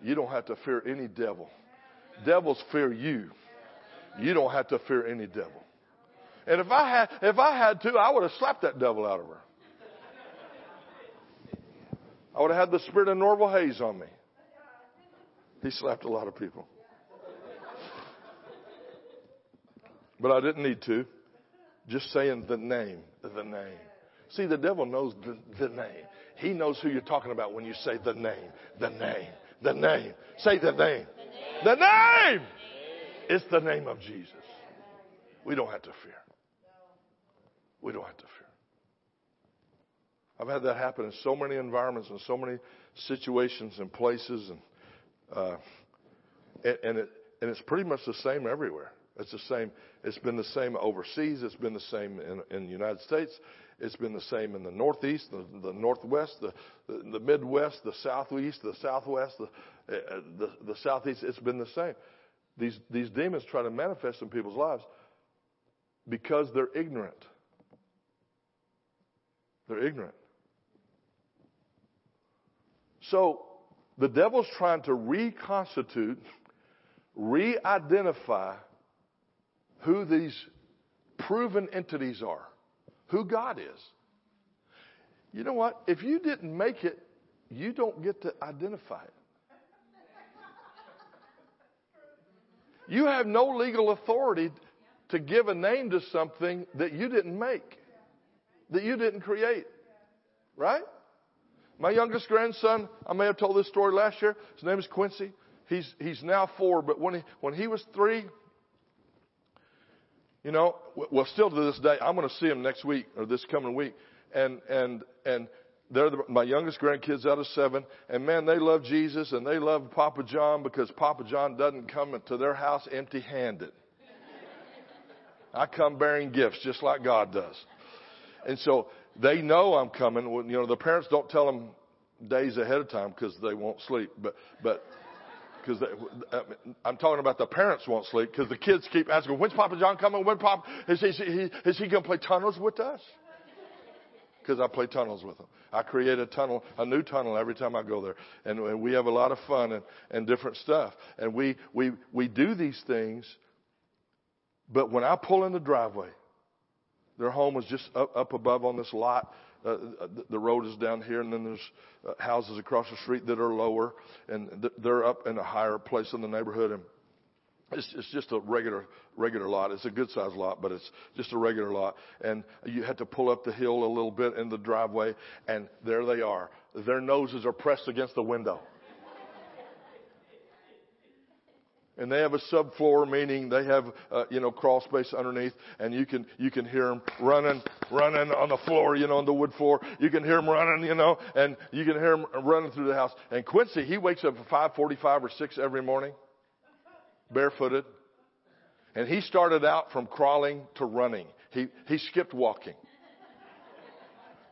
You don't have to fear any devil. Devils fear you. You don't have to fear any devil. And if I had, if I had to, I would have slapped that devil out of her. I would have had the spirit of Norval Hayes on me. He slapped a lot of people. But I didn't need to. Just saying the name, the name. See, the devil knows the, the name. He knows who you're talking about when you say the name, the name, the name. Say the name. The name! It's the name of Jesus. We don't have to fear. We don't have to fear. I've had that happen in so many environments and so many situations and places, and uh, and it and it's pretty much the same everywhere. It's the same. It's been the same overseas. It's been the same in, in the United States. It's been the same in the Northeast, the, the Northwest, the, the, the Midwest, the Southeast, the Southwest, the, uh, the, the Southeast. It's been the same. These, these demons try to manifest in people's lives because they're ignorant. They're ignorant. So the devil's trying to reconstitute, re identify who these proven entities are, who God is. You know what? If you didn't make it, you don't get to identify it. You have no legal authority to give a name to something that you didn't make, that you didn't create. Right? My youngest grandson, I may have told this story last year. His name is Quincy. He's, he's now four, but when he, when he was three, you know, well, still to this day, I'm going to see them next week or this coming week, and and and they're the, my youngest grandkids out of seven, and man, they love Jesus and they love Papa John because Papa John doesn't come to their house empty-handed. (laughs) I come bearing gifts just like God does, and so they know I'm coming. You know, the parents don't tell them days ahead of time because they won't sleep, but but because uh, uh, I'm talking about the parents won't sleep because the kids keep asking, when's Papa John coming? When Papa, is he, he, is he going to play tunnels with us? Because I play tunnels with them. I create a tunnel, a new tunnel every time I go there. And, and we have a lot of fun and, and different stuff. And we, we, we do these things But when I pull in the driveway, their home was just up, up above on this lot. Uh, the road is down here, and then there's uh, houses across the street that are lower, and th- they're up in a higher place in the neighborhood. And it's, it's just a regular regular lot. It's a good sized lot, but it's just a regular lot. And you had to pull up the hill a little bit in the driveway, and there they are. Their noses are pressed against the window. And they have a subfloor, meaning they have uh, you know crawl space underneath, and you can you can hear them running, running on the floor, you know, on the wood floor. You can hear them running, you know, and you can hear them running through the house. And Quincy, he wakes up at five forty-five or six every morning, barefooted, and he started out from crawling to running. He he skipped walking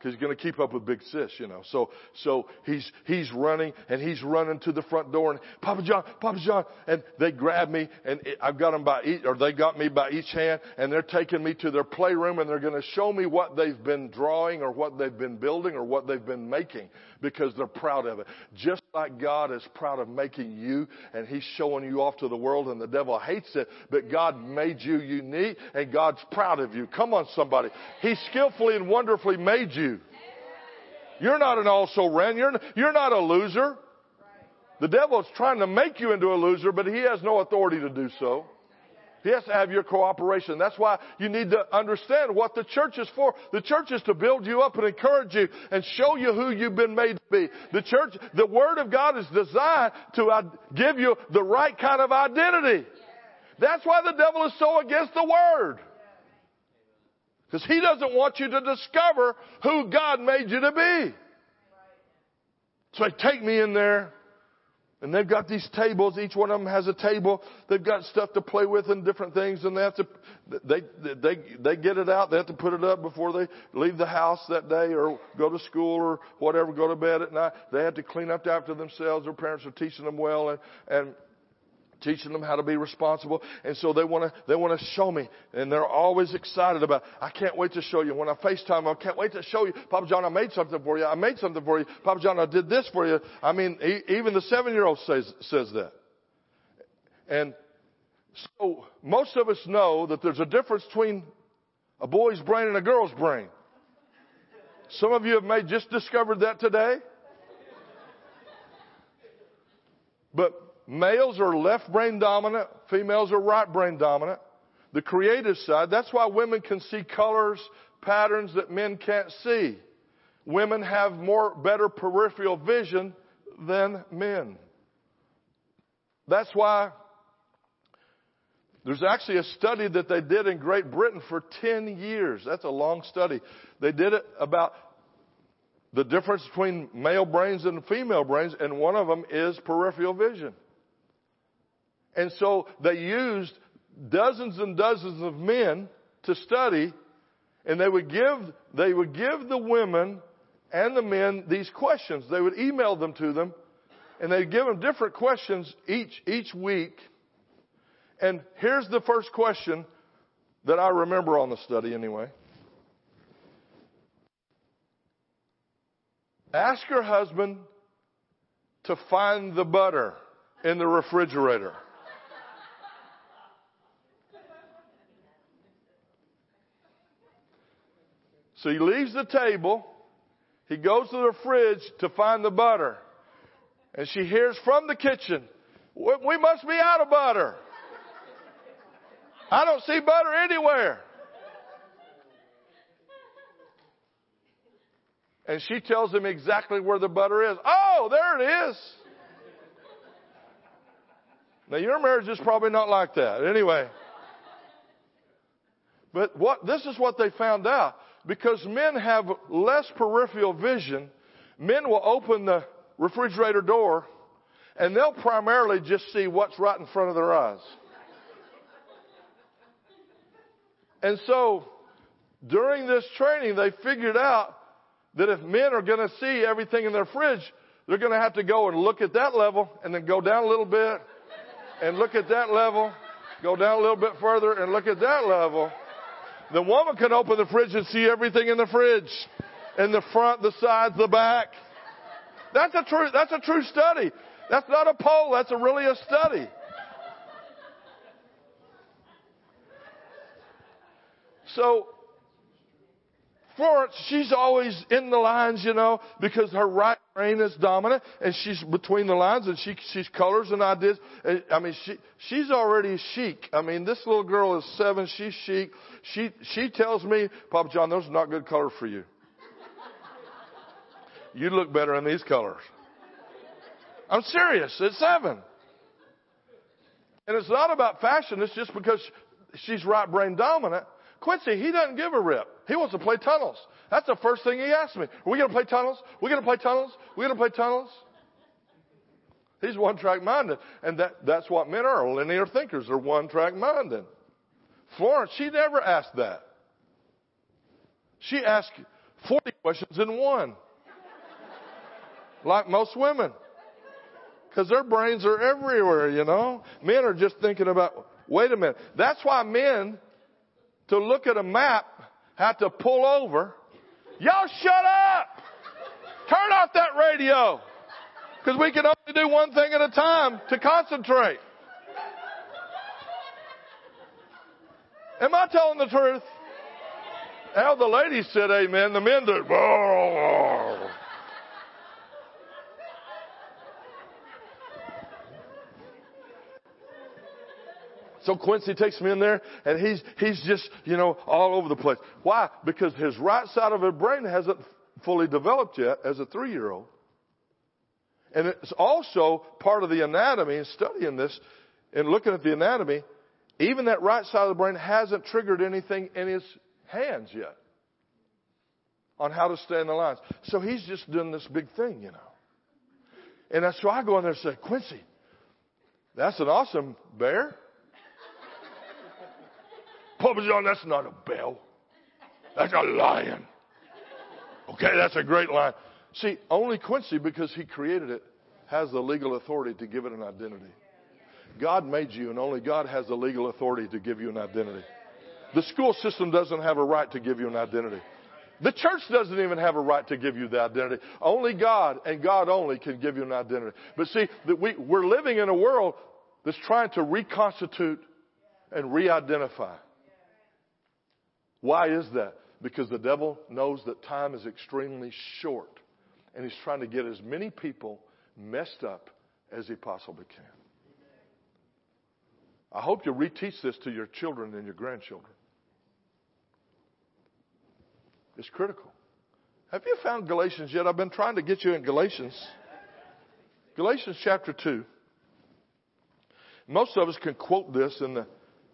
because he's going to keep up with Big Sis, you know. So, so he's, he's running and he's running to the front door and Papa John, Papa John, and they grab me and I've got them by each, or they got me by each hand and they're taking me to their playroom and they're going to show me what they've been drawing or what they've been building or what they've been making because they're proud of it. Just like God is proud of making you and he's showing you off to the world and the devil hates it, but God made you unique and God's proud of you. Come on somebody. He skillfully and wonderfully made you. You're not an also ran. You're, you're not a loser. The devil is trying to make you into a loser, but he has no authority to do so. He has to have your cooperation. That's why you need to understand what the church is for. The church is to build you up and encourage you and show you who you've been made to be. The church, the Word of God is designed to give you the right kind of identity. That's why the devil is so against the Word. Because he doesn't want you to discover who God made you to be. So take me in there and they've got these tables. Each one of them has a table. They've got stuff to play with and different things, and they have to they they they get it out. They have to put it up before they leave the house that day or go to school or whatever, go to bed at night. They have to clean up after themselves. Their parents are teaching them well, and and teaching them how to be responsible. And so they want to, they want to show me. And they're always excited about, I can't wait to show you. When I FaceTime, I can't wait to show you. Papa John, I made something for you. I made something for you. Papa John, I did this for you. I mean, even the seven year old says, says that. And so most of us know that there's a difference between a boy's brain and a girl's brain. Some of you have may just discovered that today. But males are left brain dominant, females are right brain dominant. The creative side, that's why women can see colors, patterns that men can't see. Women have more better peripheral vision than men. That's why there's actually a study that they did in Great Britain for 10 years. That's a long study. They did it about the difference between male brains and female brains, and one of them is peripheral vision. And so they used dozens and dozens of men to study, and they would give, they would give the women and the men these questions. They would email them to them, and they'd give them different questions each, each week. And here's the first question that I remember on the study anyway. Ask your husband to find the butter in the refrigerator. So he leaves the table. He goes to the fridge to find the butter. And she hears from the kitchen, we must be out of butter. I don't see butter anywhere. And she tells him exactly where the butter is. Oh, there it is. Now your marriage is probably not like that. Anyway. But what, this is what they found out because men have less peripheral vision, men will open the refrigerator door and they'll primarily just see what's right in front of their eyes. And so, during this training, they figured out that if men are going to see everything in their fridge, they're going to have to go and look at that level and then go down a little bit and look at that level, go down a little bit further and look at that level. The woman can open the fridge and see everything in the fridge. In the front, the sides, the back. That's a true, that's a true study. That's not a poll, that's a really a study. So Florence, she's always in the lines, you know, because her right brain is dominant and she's between the lines and she, she's colors and ideas. I mean, she, she's already chic. I mean, this little girl is seven. She's chic. She, she tells me, Papa John, those are not good colors for you. You look better in these colors. I'm serious. It's seven. And it's not about fashion. It's just because she's right brain dominant. Quincy, he doesn't give a rip. He wants to play tunnels. That's the first thing he asked me. Are we going to play tunnels? Are we going to play tunnels? Are we going to play tunnels? He's one track minded. And that, that's what men are. Linear thinkers They're one track minded. Florence, she never asked that. She asked 40 questions in one. Like most women. Because their brains are everywhere, you know. Men are just thinking about, wait a minute. That's why men, to look at a map, had to pull over. Y'all shut up! Turn off that radio! Because we can only do one thing at a time to concentrate. Am I telling the truth? How the ladies said amen, the men do. So Quincy takes me in there and he's, he's just, you know, all over the place. Why? Because his right side of his brain hasn't fully developed yet as a three year old. And it's also part of the anatomy and studying this and looking at the anatomy. Even that right side of the brain hasn't triggered anything in his hands yet on how to stay in the lines. So he's just doing this big thing, you know. And that's why I go in there and say, Quincy, that's an awesome bear. Papa John, that's not a bell. That's a lion. Okay, that's a great line. See, only Quincy, because he created it, has the legal authority to give it an identity. God made you, and only God has the legal authority to give you an identity. The school system doesn't have a right to give you an identity. The church doesn't even have a right to give you the identity. Only God and God only can give you an identity. But see, that we, we're living in a world that's trying to reconstitute and re-identify. Why is that? Because the devil knows that time is extremely short and he's trying to get as many people messed up as he possibly can. I hope you reteach this to your children and your grandchildren. It's critical. Have you found Galatians yet? I've been trying to get you in Galatians. Galatians chapter 2. Most of us can quote this in the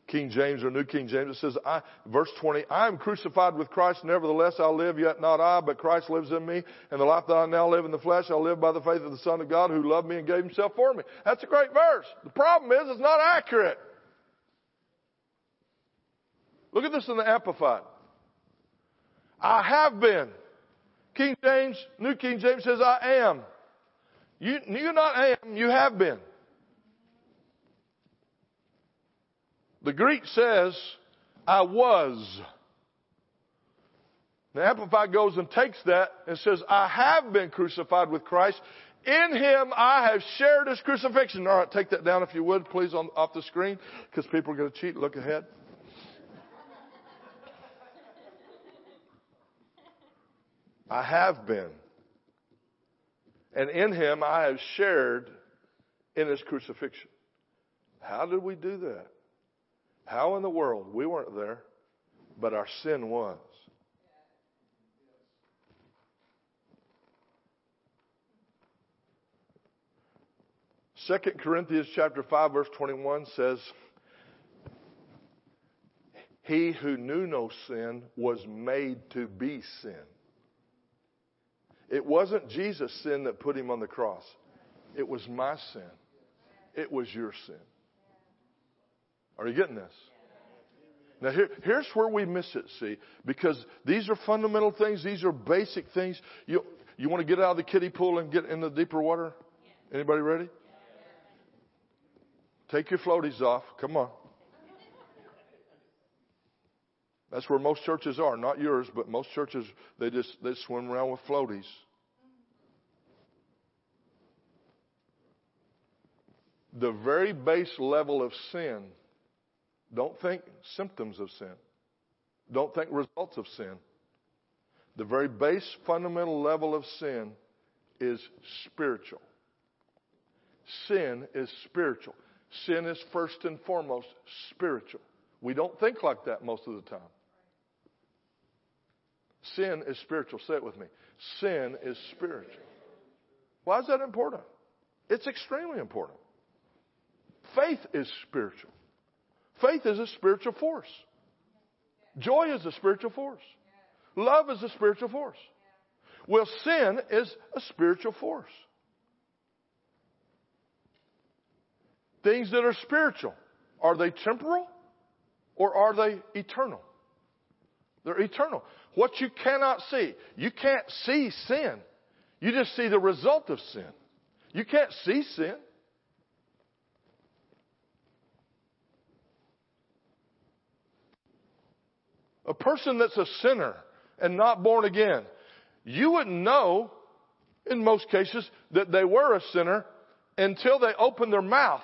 King James or New King James. It says, I, verse 20, I am crucified with Christ, nevertheless I live, yet not I, but Christ lives in me. And the life that I now live in the flesh, I live by the faith of the Son of God who loved me and gave himself for me. That's a great verse. The problem is, it's not accurate. Look at this in the Amplified. I have been. King James, New King James says, I am. You, you not am, you have been. The Greek says, I was. The Amplified goes and takes that and says, I have been crucified with Christ. In him I have shared his crucifixion. All right, take that down if you would, please, on, off the screen, because people are going to cheat. Look ahead. I have been. And in him I have shared in his crucifixion. How did we do that? How in the world? We weren't there, but our sin was. Second Corinthians chapter 5 verse 21 says, He who knew no sin was made to be sin. It wasn't Jesus' sin that put him on the cross. It was my sin. It was your sin. Are you getting this? Now here, here's where we miss it, see, because these are fundamental things. These are basic things. You, you want to get out of the kiddie pool and get in the deeper water? Anybody ready? Take your floaties off. Come on. That's where most churches are, not yours, but most churches they just they swim around with floaties. The very base level of sin don't think symptoms of sin. Don't think results of sin. The very base fundamental level of sin is spiritual. Sin is spiritual. Sin is first and foremost spiritual. We don't think like that most of the time. Sin is spiritual. Say it with me. Sin is spiritual. Why is that important? It's extremely important. Faith is spiritual. Faith is a spiritual force. Joy is a spiritual force. Love is a spiritual force. Well, sin is a spiritual force. Things that are spiritual, are they temporal or are they eternal? They're eternal. What you cannot see, you can't see sin. You just see the result of sin. You can't see sin. A person that's a sinner and not born again, you wouldn't know, in most cases, that they were a sinner until they opened their mouth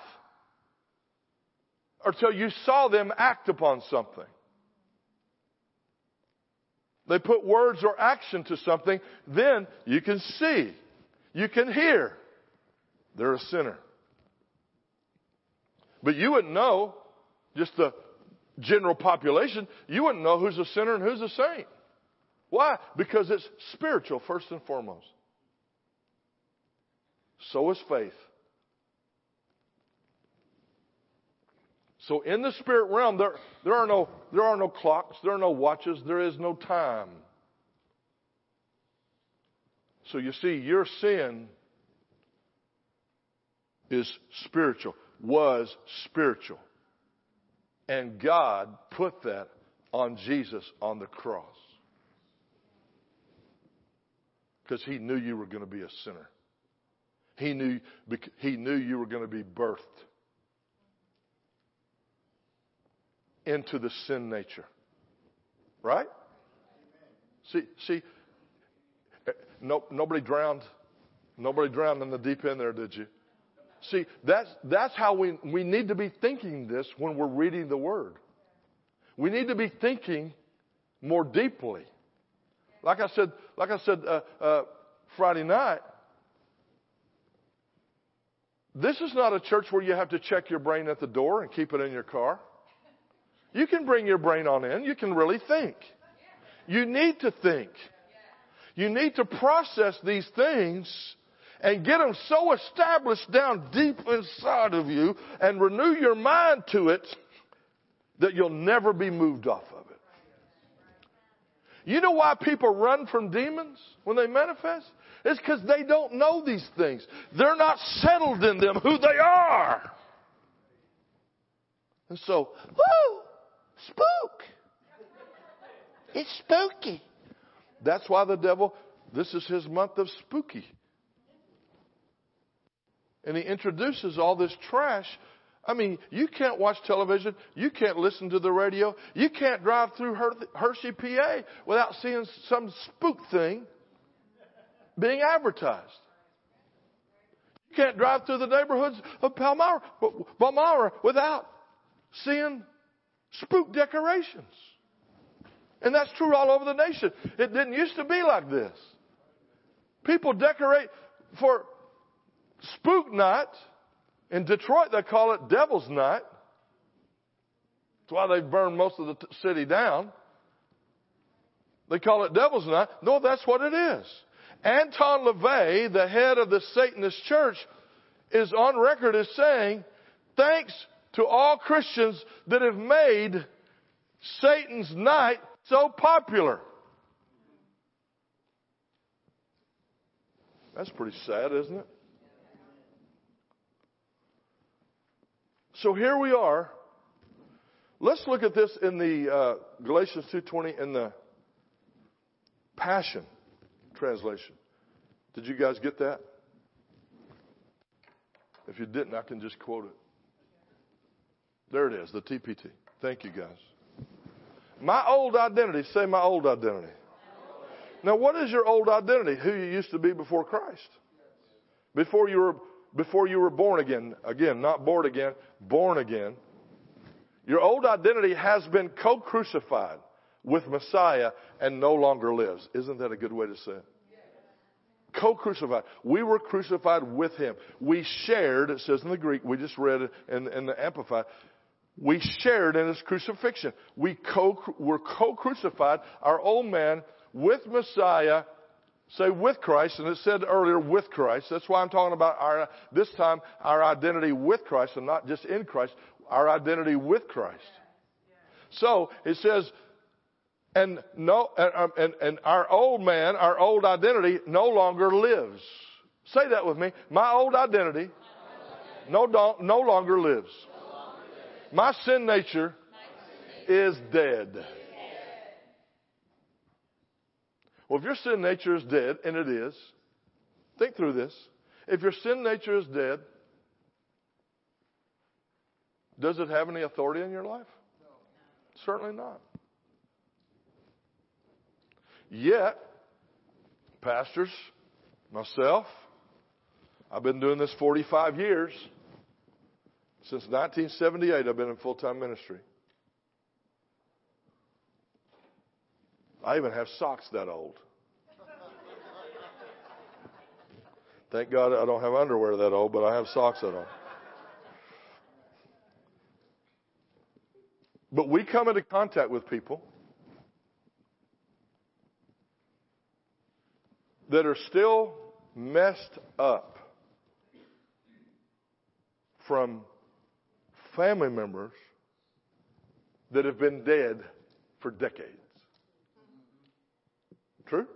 or till you saw them act upon something. They put words or action to something, then you can see, you can hear. They're a sinner. But you wouldn't know, just the general population, you wouldn't know who's a sinner and who's a saint. Why? Because it's spiritual first and foremost. So is faith. So in the spirit realm, there, there, are no, there are no clocks, there are no watches, there is no time. So you see, your sin is spiritual, was spiritual. And God put that on Jesus on the cross. Because he knew you were going to be a sinner. He knew, he knew you were going to be birthed into the sin nature. Right? See, see, eh, no, nobody drowned. Nobody drowned in the deep end there, did you? See, that's, that's how we, we need to be thinking this when we're reading the Word. We need to be thinking more deeply. Like I said, like I said uh, uh, Friday night, this is not a church where you have to check your brain at the door and keep it in your car. You can bring your brain on in. You can really think. You need to think. You need to process these things and get them so established down deep inside of you and renew your mind to it that you'll never be moved off of it. You know why people run from demons when they manifest? It's because they don't know these things. They're not settled in them who they are. And so, woo, Spook. It's spooky. That's why the devil, this is his month of spooky. And he introduces all this trash. I mean, you can't watch television. You can't listen to the radio. You can't drive through Hershey, PA without seeing some spook thing being advertised. You can't drive through the neighborhoods of Palmyra, Palmyra without seeing spook decorations. And that's true all over the nation. It didn't used to be like this. People decorate for spook night. In Detroit, they call it Devil's Night. That's why they've burned most of the t- city down. They call it Devil's Night. No, that's what it is. Anton LaVey, the head of the Satanist church, is on record as saying, thanks to all Christians that have made Satan's night so popular. That's pretty sad, isn't it? So here we are. Let's look at this in the uh, Galatians 2:20 in the Passion translation. Did you guys get that? If you didn't, I can just quote it. There it is, the TPT. Thank you, guys. My old identity. Say my old identity. Now, what is your old identity? Who you used to be before Christ? Before you were before you were born again. Again, not born again, born again. Your old identity has been co-crucified with Messiah and no longer lives. Isn't that a good way to say it? Co-crucified. We were crucified with him. We shared, it says in the Greek, we just read in, in the Amplified, we shared in his crucifixion. We co, were co-crucified, our old man, with Messiah, say with Christ, and it said earlier with Christ. That's why I'm talking about our, this time, our identity with Christ and not just in Christ, our identity with Christ. So, it says, and no, and, um, and, and our old man, our old identity no longer lives. Say that with me. My old identity no, no longer lives. My sin nature is dead. Well, if your sin nature is dead, and it is, think through this. If your sin nature is dead, does it have any authority in your life? No. Certainly not. Yet, pastors, myself, I've been doing this 45 years. Since 1978, I've been in full time ministry. I even have socks that old. Thank God I don't have underwear that old, but I have socks that old. But we come into contact with people that are still messed up from family members that have been dead for decades. True?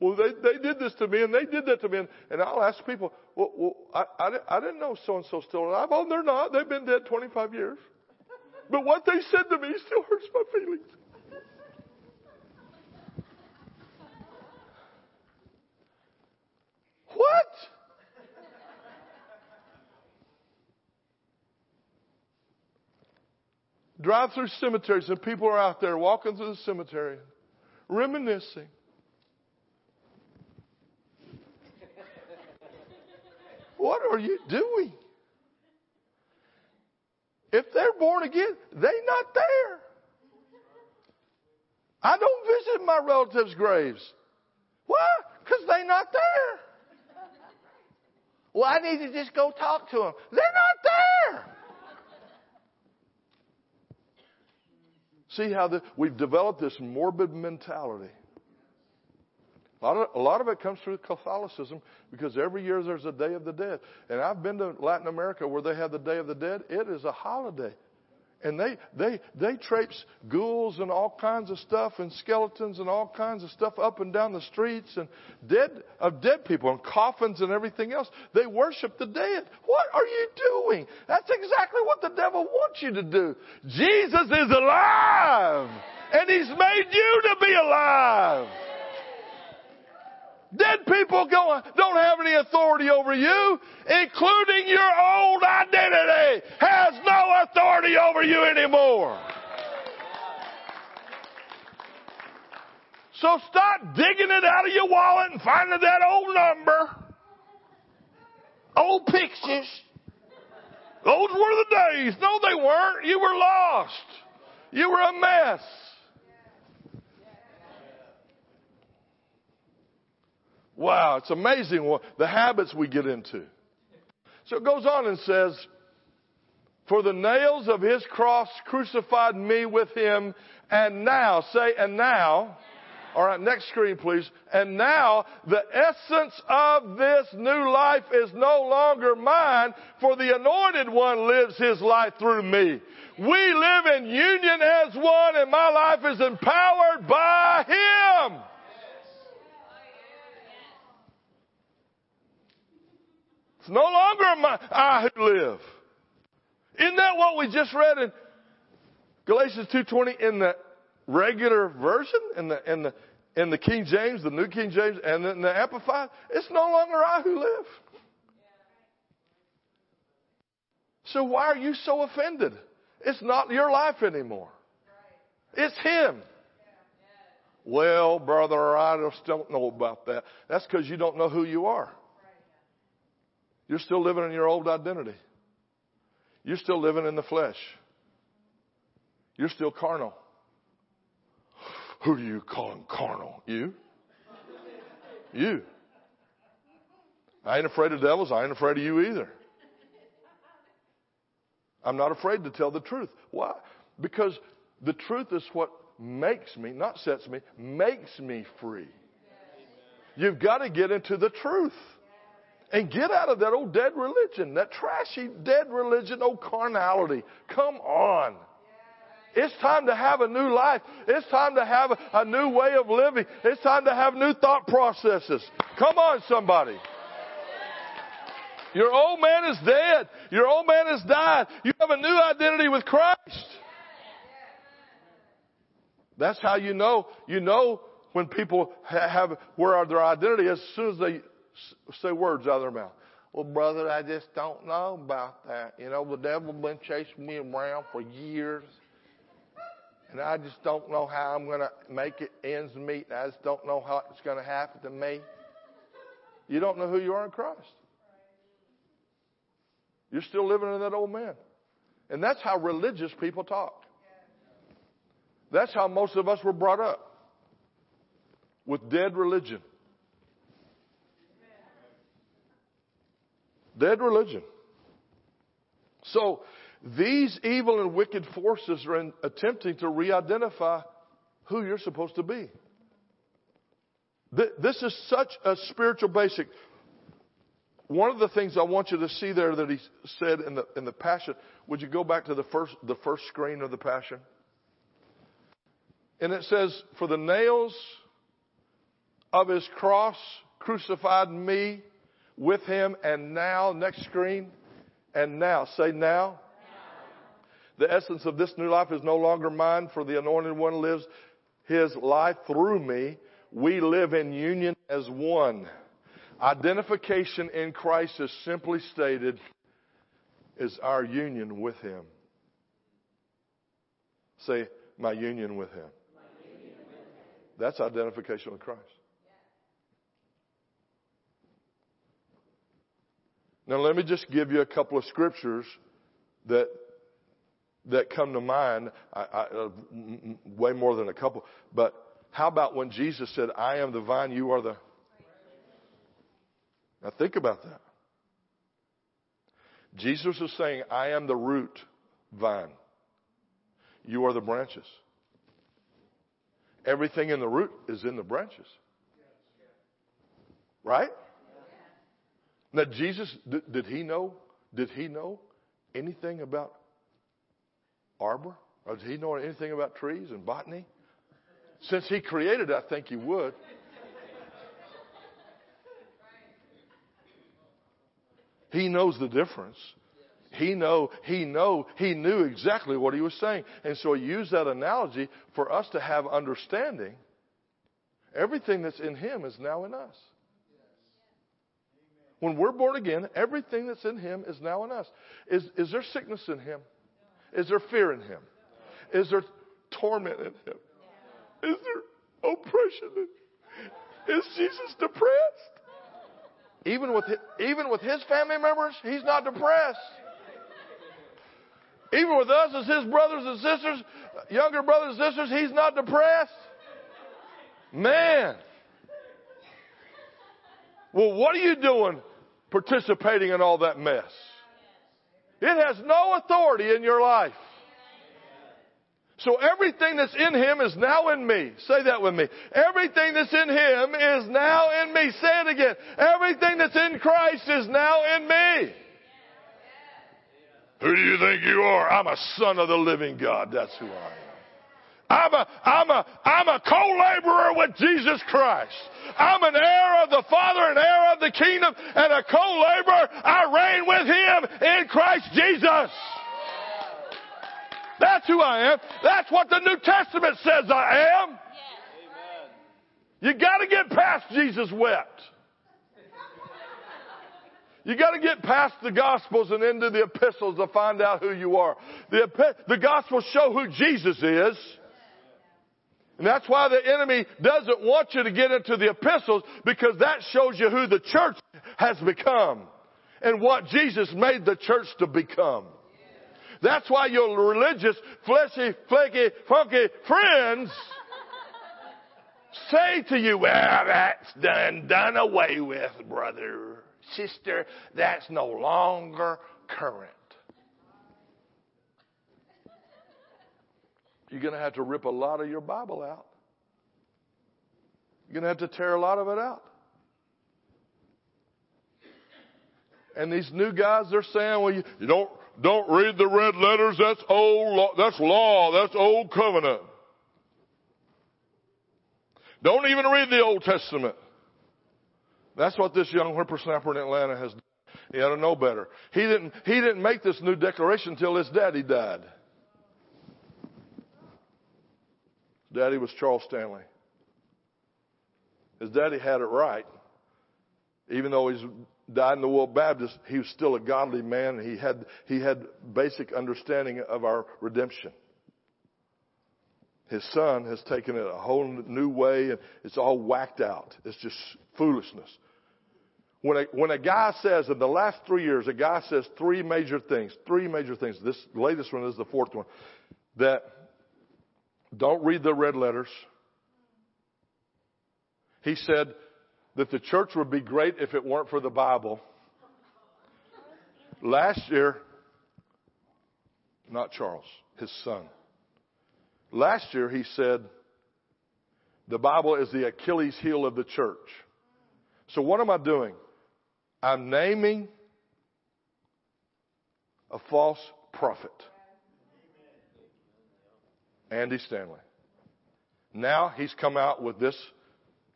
Well, they, they did this to me and they did that to me. And, and I'll ask people, well, well I, I, I didn't know so and so still alive. Oh, they're not. They've been dead 25 years. But what they said to me still hurts my feelings. what? Drive through cemeteries and people are out there walking through the cemetery, reminiscing. what are you doing? If they're born again, they're not there. I don't visit my relatives' graves. Why? Because they're not there. Well, I need to just go talk to them. They're not there. See how the, we've developed this morbid mentality. A lot, of, a lot of it comes through Catholicism because every year there's a Day of the Dead. And I've been to Latin America where they have the Day of the Dead. It is a holiday. And they, they, they traipse ghouls and all kinds of stuff and skeletons and all kinds of stuff up and down the streets and dead, of dead people and coffins and everything else. They worship the dead. What are you doing? That's exactly what the devil wants you to do. Jesus is alive! And He's made you to be alive! Dead people don't have any authority over you, including your old identity has no authority over you anymore. So start digging it out of your wallet and finding that old number, old pictures. Those were the days. No, they weren't. You were lost. You were a mess. Wow, it's amazing what, the habits we get into. So it goes on and says, For the nails of his cross crucified me with him, and now, say, and now, all right, next screen, please. And now the essence of this new life is no longer mine, for the anointed one lives his life through me. We live in union as one, and my life is empowered by him. It's no longer my, I who live. Isn't that what we just read in Galatians 2.20 in the regular version, in the, in the, in the King James, the New King James, and then the Amplified? It's no longer I who live. So why are you so offended? It's not your life anymore. It's Him. Well, brother, I just don't know about that. That's because you don't know who you are. You're still living in your old identity. You're still living in the flesh. You're still carnal. Who do you call him carnal? You? You. I ain't afraid of devils. I ain't afraid of you either. I'm not afraid to tell the truth. Why? Because the truth is what makes me, not sets me, makes me free. You've got to get into the truth. And get out of that old dead religion, that trashy dead religion, old carnality. Come on. It's time to have a new life. It's time to have a, new way of living. It's time to have new thought processes. Come on, somebody. Your old man is dead. Your old man has died. You have a new identity with Christ. That's how you know. You know when people have where are their identity as soon as they say words out of their mouth. Well, brother, I just don't know about that. You know, the devil been chasing me around for years. And I just don't know how I'm going to make it ends meet. And I just don't know how it's going to happen to me. You don't know who you are in Christ. You're still living in that old man. And that's how religious people talk. That's how most of us were brought up. With dead religion. Dead religion. So, these evil and wicked forces are in, attempting to re-identify who you're supposed to be. This is such a spiritual basic. One of the things I want you to see there that he said in the, in the Passion, would you go back to the first, the first screen of the Passion? And it says, For the nails of his cross crucified me with him, and now, next screen, and now, say now. The essence of this new life is no longer mine, for the anointed one lives his life through me. We live in union as one. Identification in Christ is simply stated is our union with him. Say, my union with him. That's identification with Christ. Now, let me just give you a couple of scriptures that that come to mind, I, I, uh, way more than a couple. But how about when Jesus said, I am the vine, you are the. Now think about that. Jesus is saying, I am the root vine. You are the branches. Everything in the root is in the branches. Right? Now Jesus, did, did he know? Did he know anything about arbor? Or does he know anything about trees and botany? Since he created I think he would. He knows the difference. He know, he know, he knew exactly what he was saying. And so he used that analogy for us to have understanding. Everything that's in him is now in us. When we're born again, everything that's in him is now in us. Is, is there sickness in him? Is there fear in him? Is there torment in him? Is there oppression in him? Is Jesus depressed? Even with his, even with his family members, he's not depressed. Even with us as his brothers and sisters, younger brothers and sisters, he's not depressed. Man. Well, what are you doing participating in all that mess? It has no authority in your life. So everything that's in Him is now in me. Say that with me. Everything that's in Him is now in me. Say it again. Everything that's in Christ is now in me. Who do you think you are? I'm a son of the living God. That's who I am. I'm a, I'm a, I'm a co-laborer with Jesus Christ. I'm an heir of the Father, an heir of the kingdom, and a co-laborer. I reign with Him in Christ Jesus. That's who I am. That's what the New Testament says I am. You gotta get past Jesus wept. You got to get past the Gospels and into the epistles to find out who you are. The, the Gospels show who Jesus is. And that's why the enemy doesn't want you to get into the epistles because that shows you who the church has become and what Jesus made the church to become. That's why your religious, fleshy, flaky, funky friends say to you, well, that's done, done away with, brother, sister. That's no longer current. You're going to have to rip a lot of your Bible out. You're going to have to tear a lot of it out. And these new guys, they're saying, well, you, you don't, don't read the red letters. That's old law. That's law. That's old covenant. Don't even read the Old Testament. That's what this young whippersnapper in Atlanta has done. He ought to know better. He didn't, he didn't make this new declaration until his daddy died. Daddy was Charles Stanley. His daddy had it right. Even though he's died in the world Baptist, he was still a godly man. He had, he had basic understanding of our redemption. His son has taken it a whole new way and it's all whacked out. It's just foolishness. When a, when a guy says, in the last three years, a guy says three major things, three major things. This latest one is the fourth one. That don't read the red letters. He said that the church would be great if it weren't for the Bible. Last year, not Charles, his son. Last year he said, the Bible is the Achilles heel of the church. So what am I doing? I'm naming a false prophet. Andy Stanley. Now he's come out with this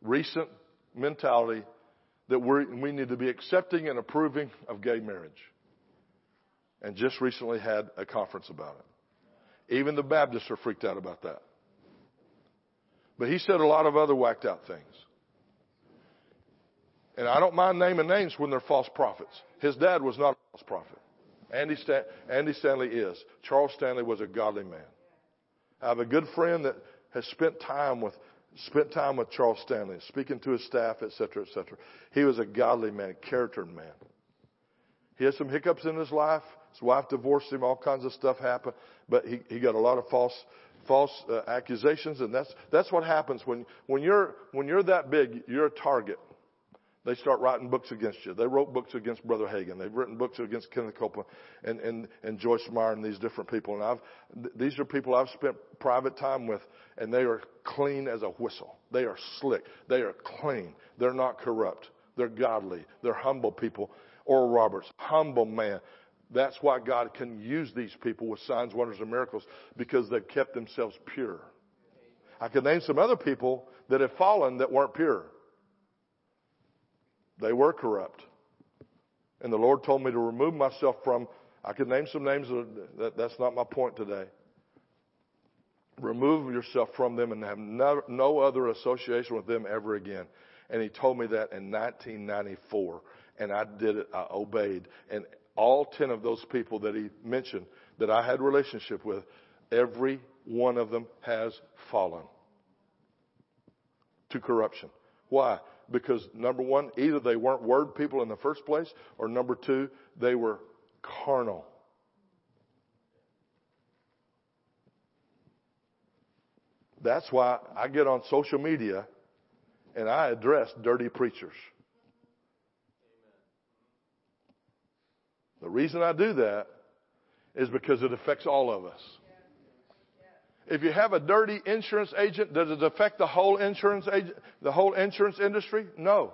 recent mentality that we need to be accepting and approving of gay marriage. And just recently had a conference about it. Even the Baptists are freaked out about that. But he said a lot of other whacked out things. And I don't mind naming names when they're false prophets. His dad was not a false prophet. Andy, Stan- Andy Stanley is. Charles Stanley was a godly man. I have a good friend that has spent time with spent time with Charles Stanley, speaking to his staff, etc., etc. He was a godly man, character man. He had some hiccups in his life. His wife divorced him. All kinds of stuff happened, but he, he got a lot of false false uh, accusations, and that's that's what happens when when you're when you're that big. You're a target. They start writing books against you. They wrote books against Brother Hagin. They've written books against Kenneth Copeland and, and, and Joyce Meyer and these different people. And I've, th- these are people I've spent private time with and they are clean as a whistle. They are slick. They are clean. They're not corrupt. They're godly. They're humble people. Oral Roberts, humble man. That's why God can use these people with signs, wonders, and miracles because they've kept themselves pure. I could name some other people that have fallen that weren't pure. They were corrupt. And the Lord told me to remove myself from, I could name some names, that, that's not my point today. Remove yourself from them and have no, no other association with them ever again. And he told me that in 1994. And I did it. I obeyed. And all 10 of those people that he mentioned that I had relationship with, every one of them has fallen to corruption. Why? Because number one, either they weren't word people in the first place, or number two, they were carnal. That's why I get on social media and I address dirty preachers. The reason I do that is because it affects all of us. If you have a dirty insurance agent, does it affect the whole insurance agent, the whole insurance industry? No.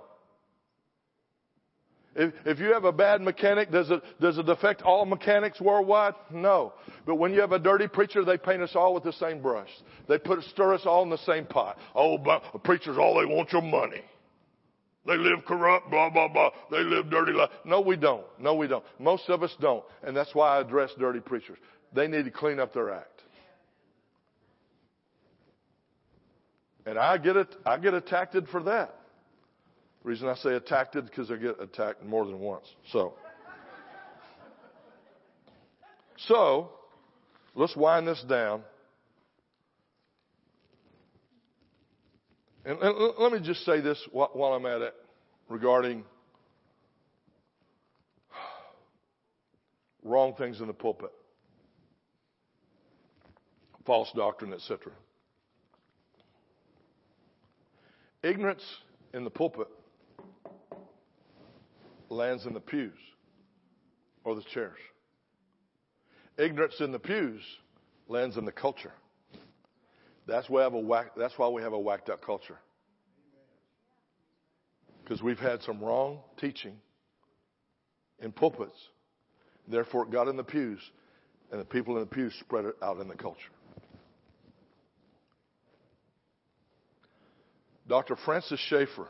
If, if you have a bad mechanic, does it, does it affect all mechanics worldwide? No. But when you have a dirty preacher, they paint us all with the same brush. They put, stir us all in the same pot. Oh, preachers, all they want your money. They live corrupt, blah, blah, blah. They live dirty life. No, we don't. No, we don't. Most of us don't. And that's why I address dirty preachers. They need to clean up their act. And I get it, I get attacked for that. The reason I say attacked is because I get attacked more than once. So, so let's wind this down. And, and let me just say this while I'm at it regarding wrong things in the pulpit, false doctrine, etc. Ignorance in the pulpit lands in the pews or the chairs. Ignorance in the pews lands in the culture. That's why, we have a whack, that's why we have a whacked up culture. Because we've had some wrong teaching in pulpits. Therefore, it got in the pews, and the people in the pews spread it out in the culture. Dr. Francis Schaeffer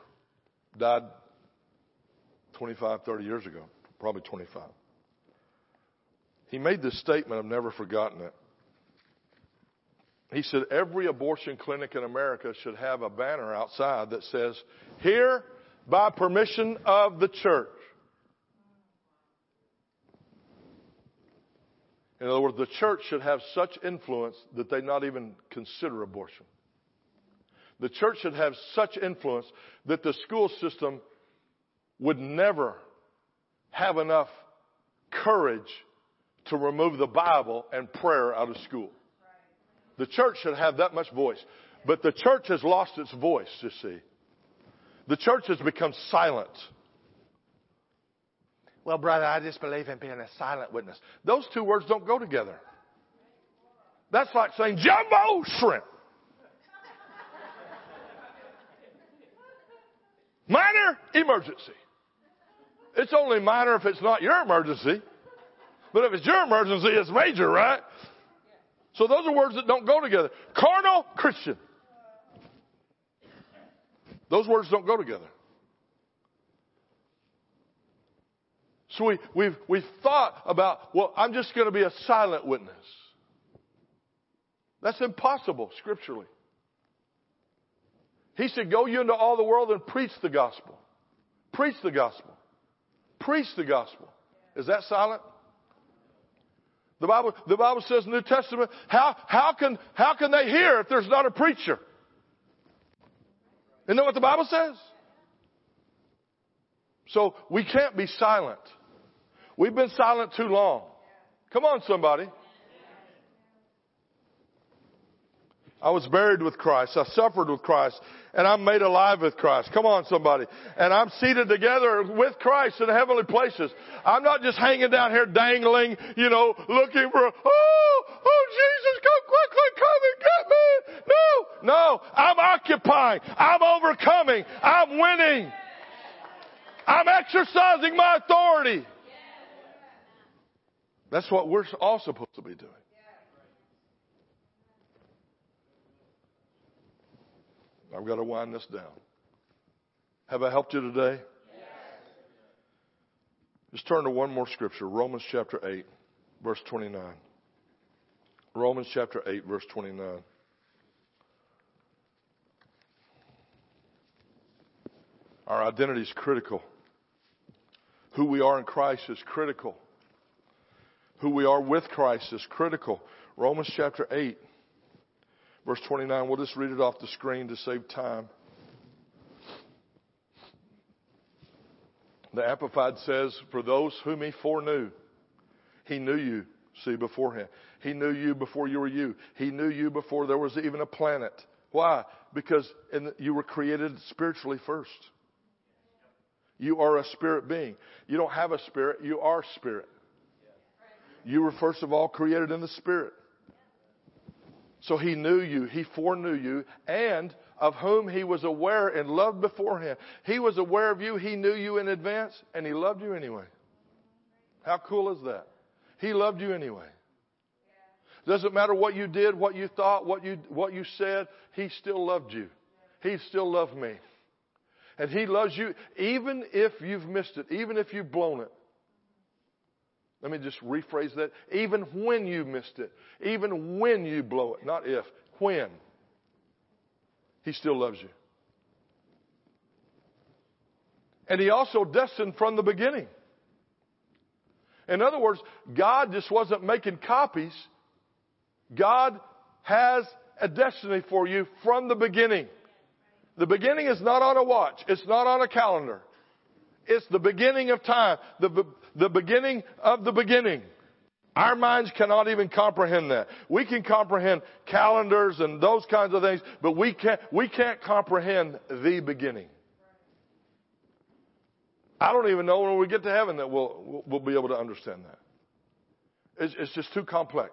died 25, 30 years ago, probably 25. He made this statement, I've never forgotten it. He said, Every abortion clinic in America should have a banner outside that says, Here by permission of the church. In other words, the church should have such influence that they not even consider abortion. The church should have such influence that the school system would never have enough courage to remove the Bible and prayer out of school. The church should have that much voice. But the church has lost its voice, you see. The church has become silent. Well, brother, I just believe in being a silent witness. Those two words don't go together. That's like saying jumbo shrimp. Minor emergency. It's only minor if it's not your emergency. But if it's your emergency, it's major, right? So those are words that don't go together. Carnal Christian. Those words don't go together. So we, we've, we've thought about, well, I'm just going to be a silent witness. That's impossible scripturally. He said, Go you into all the world and preach the gospel. Preach the gospel. Preach the gospel. Is that silent? The Bible, the Bible says in the New Testament, how, how, can, how can they hear if there's not a preacher? Isn't that what the Bible says? So we can't be silent. We've been silent too long. Come on, somebody. I was buried with Christ. I suffered with Christ. And I'm made alive with Christ. Come on, somebody. And I'm seated together with Christ in heavenly places. I'm not just hanging down here dangling, you know, looking for, oh, oh, Jesus, come quickly, come and get me. No, no. I'm occupying. I'm overcoming. I'm winning. I'm exercising my authority. That's what we're all supposed to be doing. I've got to wind this down. Have I helped you today? Yes. Just turn to one more scripture, Romans chapter 8, verse 29. Romans chapter 8, verse 29. Our identity is critical. Who we are in Christ is critical. Who we are with Christ is critical. Romans chapter 8, Verse 29, we'll just read it off the screen to save time. The Amplified says, For those whom he foreknew, he knew you, see, beforehand. He knew you before you were you. He knew you before there was even a planet. Why? Because the, you were created spiritually first. You are a spirit being. You don't have a spirit, you are spirit. You were first of all created in the spirit. So he knew you, he foreknew you, and of whom he was aware and loved beforehand. He was aware of you, he knew you in advance, and he loved you anyway. How cool is that? He loved you anyway. Doesn't matter what you did, what you thought, what you, what you said, he still loved you. He still loved me. And he loves you even if you've missed it, even if you've blown it. Let me just rephrase that. Even when you missed it, even when you blow it, not if, when, He still loves you. And He also destined from the beginning. In other words, God just wasn't making copies. God has a destiny for you from the beginning. The beginning is not on a watch. It's not on a calendar. It's the beginning of time, the, the beginning of the beginning. Our minds cannot even comprehend that. We can comprehend calendars and those kinds of things, but we can't, we can't comprehend the beginning. I don't even know when we get to heaven that we'll, we'll be able to understand that. It's, it's just too complex.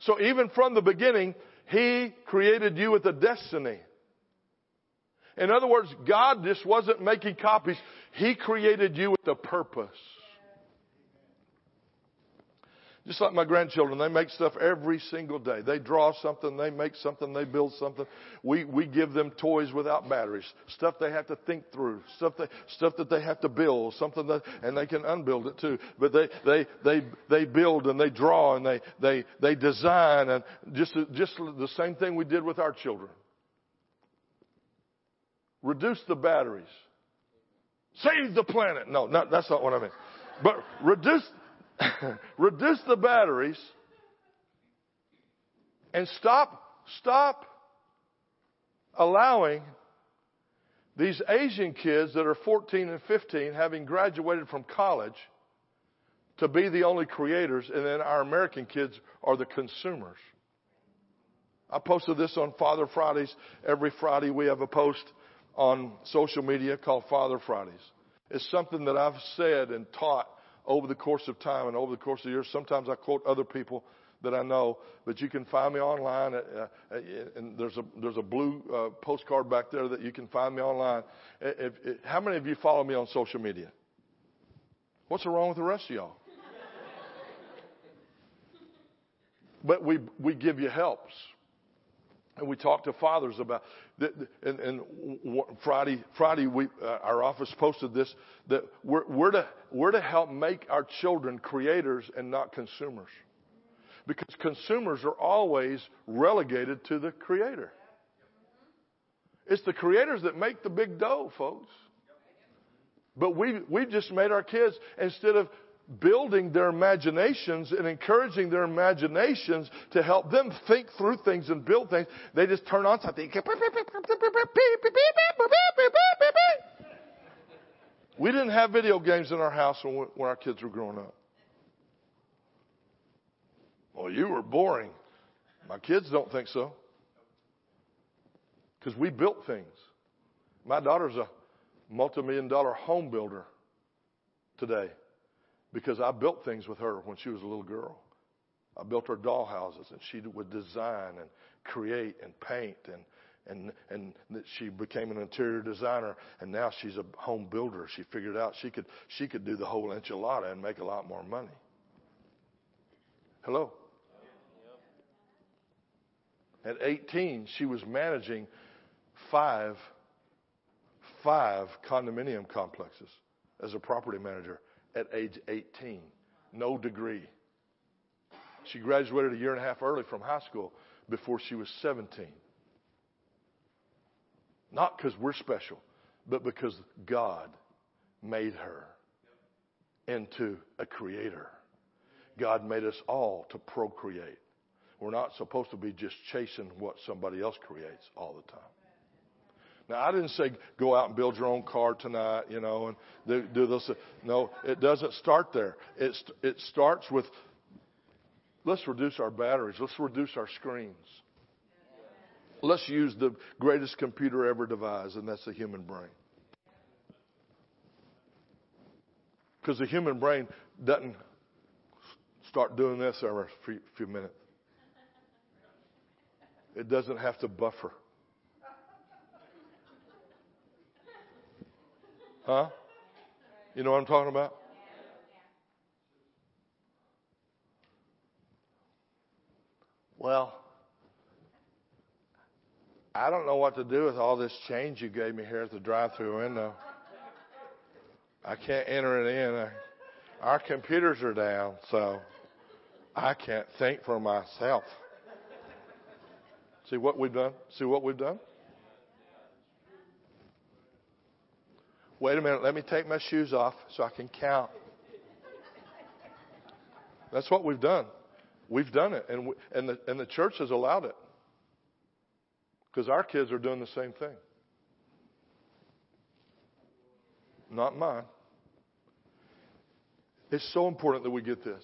So even from the beginning, He created you with a destiny. In other words, God just wasn't making copies. He created you with a purpose. Just like my grandchildren, they make stuff every single day. They draw something, they make something, they build something. We, we give them toys without batteries, stuff they have to think through, stuff they, stuff that they have to build, something that, and they can unbuild it too. But they, they, they, they build and they draw and they, they, they design and just, just the same thing we did with our children. Reduce the batteries. Save the planet. No, not, that's not what I meant. But reduce, (laughs) reduce the batteries and stop, stop allowing these Asian kids that are 14 and 15 having graduated from college to be the only creators and then our American kids are the consumers. I posted this on Father Fridays. Every Friday we have a post on social media called Father Fridays. It's something that I've said and taught over the course of time and over the course of years. Sometimes I quote other people that I know, but you can find me online. At, uh, and there's a there's a blue uh, postcard back there that you can find me online. If, if, how many of you follow me on social media? What's wrong with the rest of y'all? (laughs) but we we give you helps and we talked to fathers about and, and Friday Friday we uh, our office posted this that we're, we're to we're to help make our children creators and not consumers. Because consumers are always relegated to the creator. It's the creators that make the big dough folks. But we we've just made our kids instead of building their imaginations and encouraging their imaginations to help them think through things and build things. They just turn on something. We didn't have video games in our house when, when our kids were growing up. Well, you were boring. My kids don't think so. Because we built things. My daughter's a multi-million dollar home builder today because I built things with her when she was a little girl. I built her dollhouses, and she would design and create and paint and and and she became an interior designer and now she's a home builder. She figured out she could she could do the whole enchilada and make a lot more money. Hello. At 18, she was managing five five condominium complexes as a property manager at age 18. No degree. She graduated a year and a half early from high school before she was 17. Not because we're special, but because God made her into a creator. God made us all to procreate. We're not supposed to be just chasing what somebody else creates all the time. Now, I didn't say go out and build your own car tonight, you know, and do, do this. No, it doesn't start there. It, it starts with let's reduce our batteries, let's reduce our screens. Let's use the greatest computer ever devised, and that's the human brain. Because the human brain doesn't start doing this every few minutes. It doesn't have to buffer. Huh? You know what I'm talking about? Well, I don't know what to do with all this change you gave me here at the drive-through window. I can't enter it in. Our computers are down, so I can't think for myself. See what we've done? See what we've done? Wait a minute, let me take my shoes off so I can count. That's what we've done. We've done it, and, we, and, the, and the church has allowed it. Because our kids are doing the same thing. Not mine. It's so important that we get this.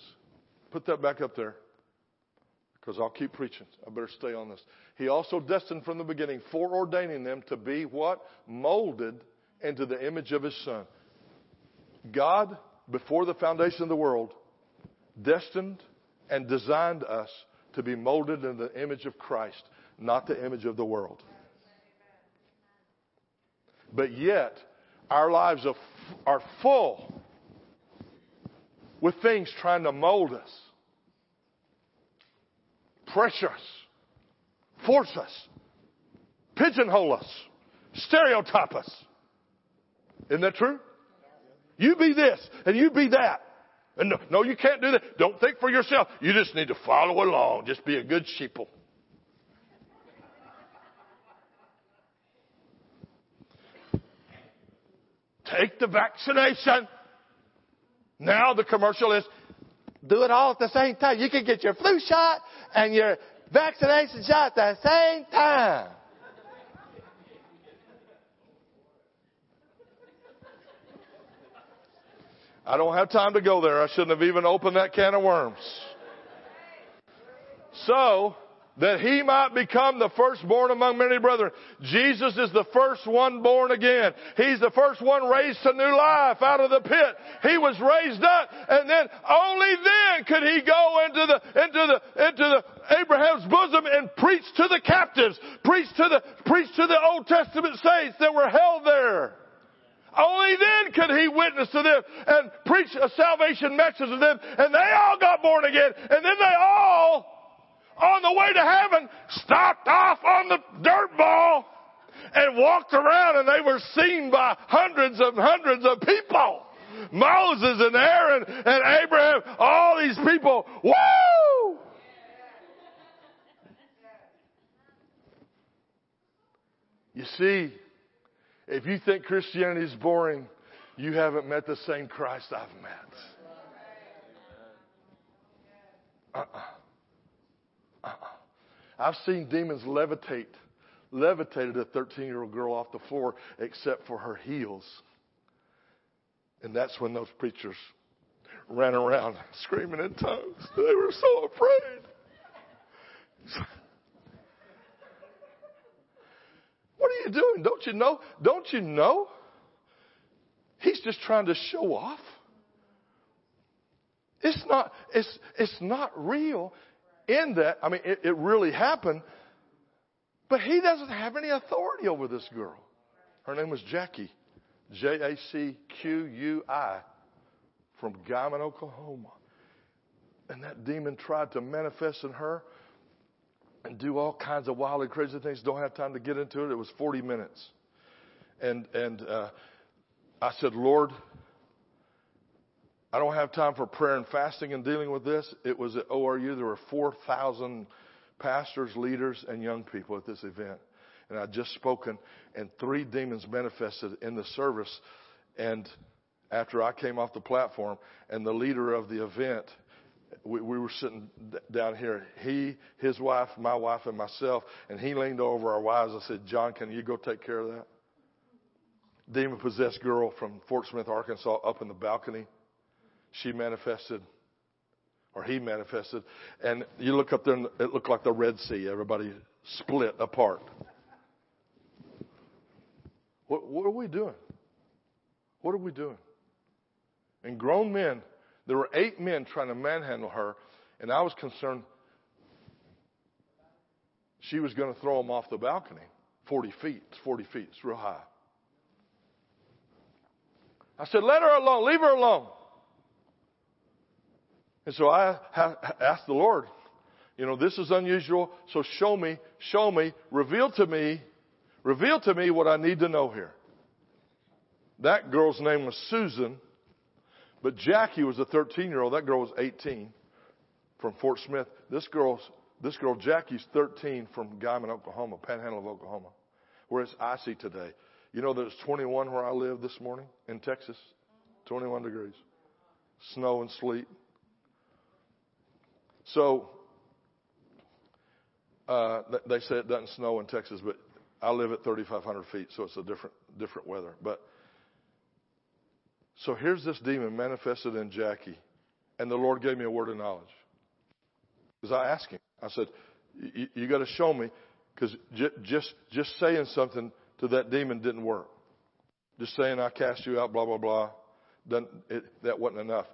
Put that back up there because I'll keep preaching. I better stay on this. He also destined from the beginning, foreordaining them to be what? Molded into the image of his son. God, before the foundation of the world, destined and designed us to be molded in the image of Christ, not the image of the world. But yet, our lives are full with things trying to mold us, pressure us, force us, pigeonhole us, stereotype us. Isn't that true? You be this and you be that. And no, no, you can't do that. Don't think for yourself. You just need to follow along. Just be a good sheeple. Take the vaccination. Now the commercial is do it all at the same time. You can get your flu shot and your vaccination shot at the same time. I don't have time to go there. I shouldn't have even opened that can of worms. So, that he might become the firstborn among many brethren. Jesus is the first one born again. He's the first one raised to new life out of the pit. He was raised up and then only then could he go into the, into the, into the Abraham's bosom and preach to the captives, preach to the, preach to the Old Testament saints that were held there. Only then could he witness to them and preach a salvation message to them. And they all got born again. And then they all, on the way to heaven, stopped off on the dirt ball and walked around and they were seen by hundreds and hundreds of people. Moses and Aaron and Abraham, all these people, woo! You see, if you think Christianity is boring, you haven't met the same Christ I've met. Uh-uh. Uh-uh. I've seen demons levitate, levitated a 13 year old girl off the floor except for her heels. And that's when those preachers ran around (laughs) screaming in tongues. They were so afraid. What are you doing? Don't you know? Don't you know? He's just trying to show off. It's not, it's, it's not real in that, I mean, it, it really happened, but he doesn't have any authority over this girl. Her name was Jackie. J A C Q U I from Guymon, Oklahoma. And that demon tried to manifest in her and do all kinds of wild and crazy things. Don't have time to get into it. It was 40 minutes. And, and, uh, I said, Lord, I don't have time for prayer and fasting and dealing with this. It was at ORU. There were 4,000 pastors, leaders, and young people at this event. And I'd just spoken, and three demons manifested in the service. And after I came off the platform, and the leader of the event we, we were sitting down here, he, his wife, my wife, and myself, and he leaned over our wives. I said, John, can you go take care of that? Demon possessed girl from Fort Smith, Arkansas, up in the balcony. She manifested, or he manifested, and you look up there and it looked like the Red Sea. Everybody split apart. What, what are we doing? What are we doing? And grown men there were eight men trying to manhandle her, and I was concerned she was going to throw them off the balcony. 40 feet. It's 40 feet. It's real high. I said, let her alone. Leave her alone. And so I asked the Lord, you know, this is unusual. So show me, show me, reveal to me, reveal to me what I need to know here. That girl's name was Susan. But Jackie was a 13 year old. That girl was 18 from Fort Smith. This girl's, this girl, Jackie's 13 from Guymon, Oklahoma, panhandle of Oklahoma, where it's icy today. You know that it's 21 where I live this morning in Texas? 21 degrees. Snow and sleet. So, uh, they say it doesn't snow in Texas, but I live at 3,500 feet, so it's a different, different weather. But so here's this demon manifested in Jackie, and the Lord gave me a word of knowledge. Because I asked him, I said, you got to show me because j- just, just saying something to that demon didn't work. Just saying, I cast you out, blah, blah, blah, it, that wasn't enough.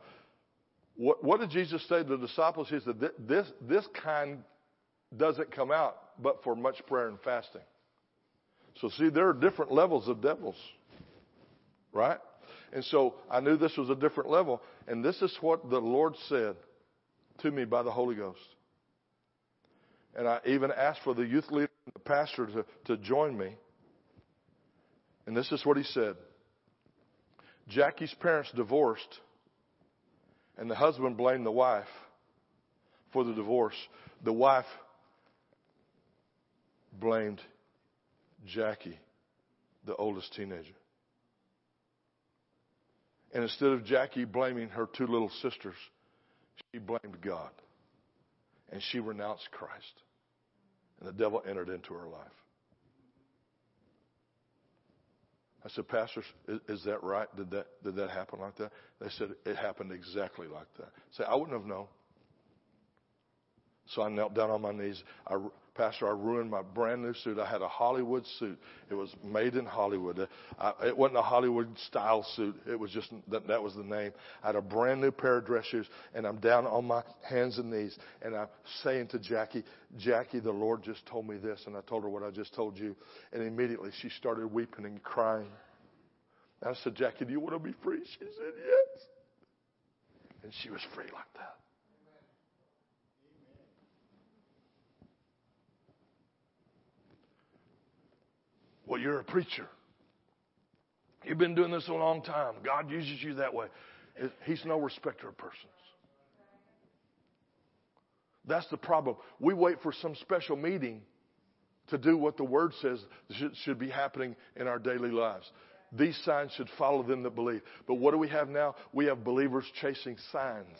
What, what did Jesus say to the disciples? He said, this, this kind doesn't come out but for much prayer and fasting. So see, there are different levels of devils. Right? And so I knew this was a different level. And this is what the Lord said to me by the Holy Ghost. And I even asked for the youth leader and the pastor to, to join me. And this is what he said Jackie's parents divorced, and the husband blamed the wife for the divorce. The wife blamed Jackie, the oldest teenager. And instead of Jackie blaming her two little sisters, she blamed God. And she renounced Christ. And the devil entered into her life. I said, Pastors, is, is, that right? Did that, did that happen like that? They said, it happened exactly like that. Said, I wouldn't have known. So I knelt down on my knees. I, Pastor, I ruined my brand new suit. I had a Hollywood suit. It was made in Hollywood. It wasn't a Hollywood style suit. It was just, that, that was the name. I had a brand new pair of dress shoes and I'm down on my hands and knees and I'm saying to Jackie, Jackie, the Lord just told me this. And I told her what I just told you. And immediately she started weeping and crying. And I said, Jackie, do you want to be free? She said, yes. And she was free like that. Well, you're a preacher. You've been doing this a long time. God uses you that way. He's no respecter of persons. That's the problem. We wait for some special meeting to do what the Word says should be happening in our daily lives. These signs should follow them that believe. But what do we have now? We have believers chasing signs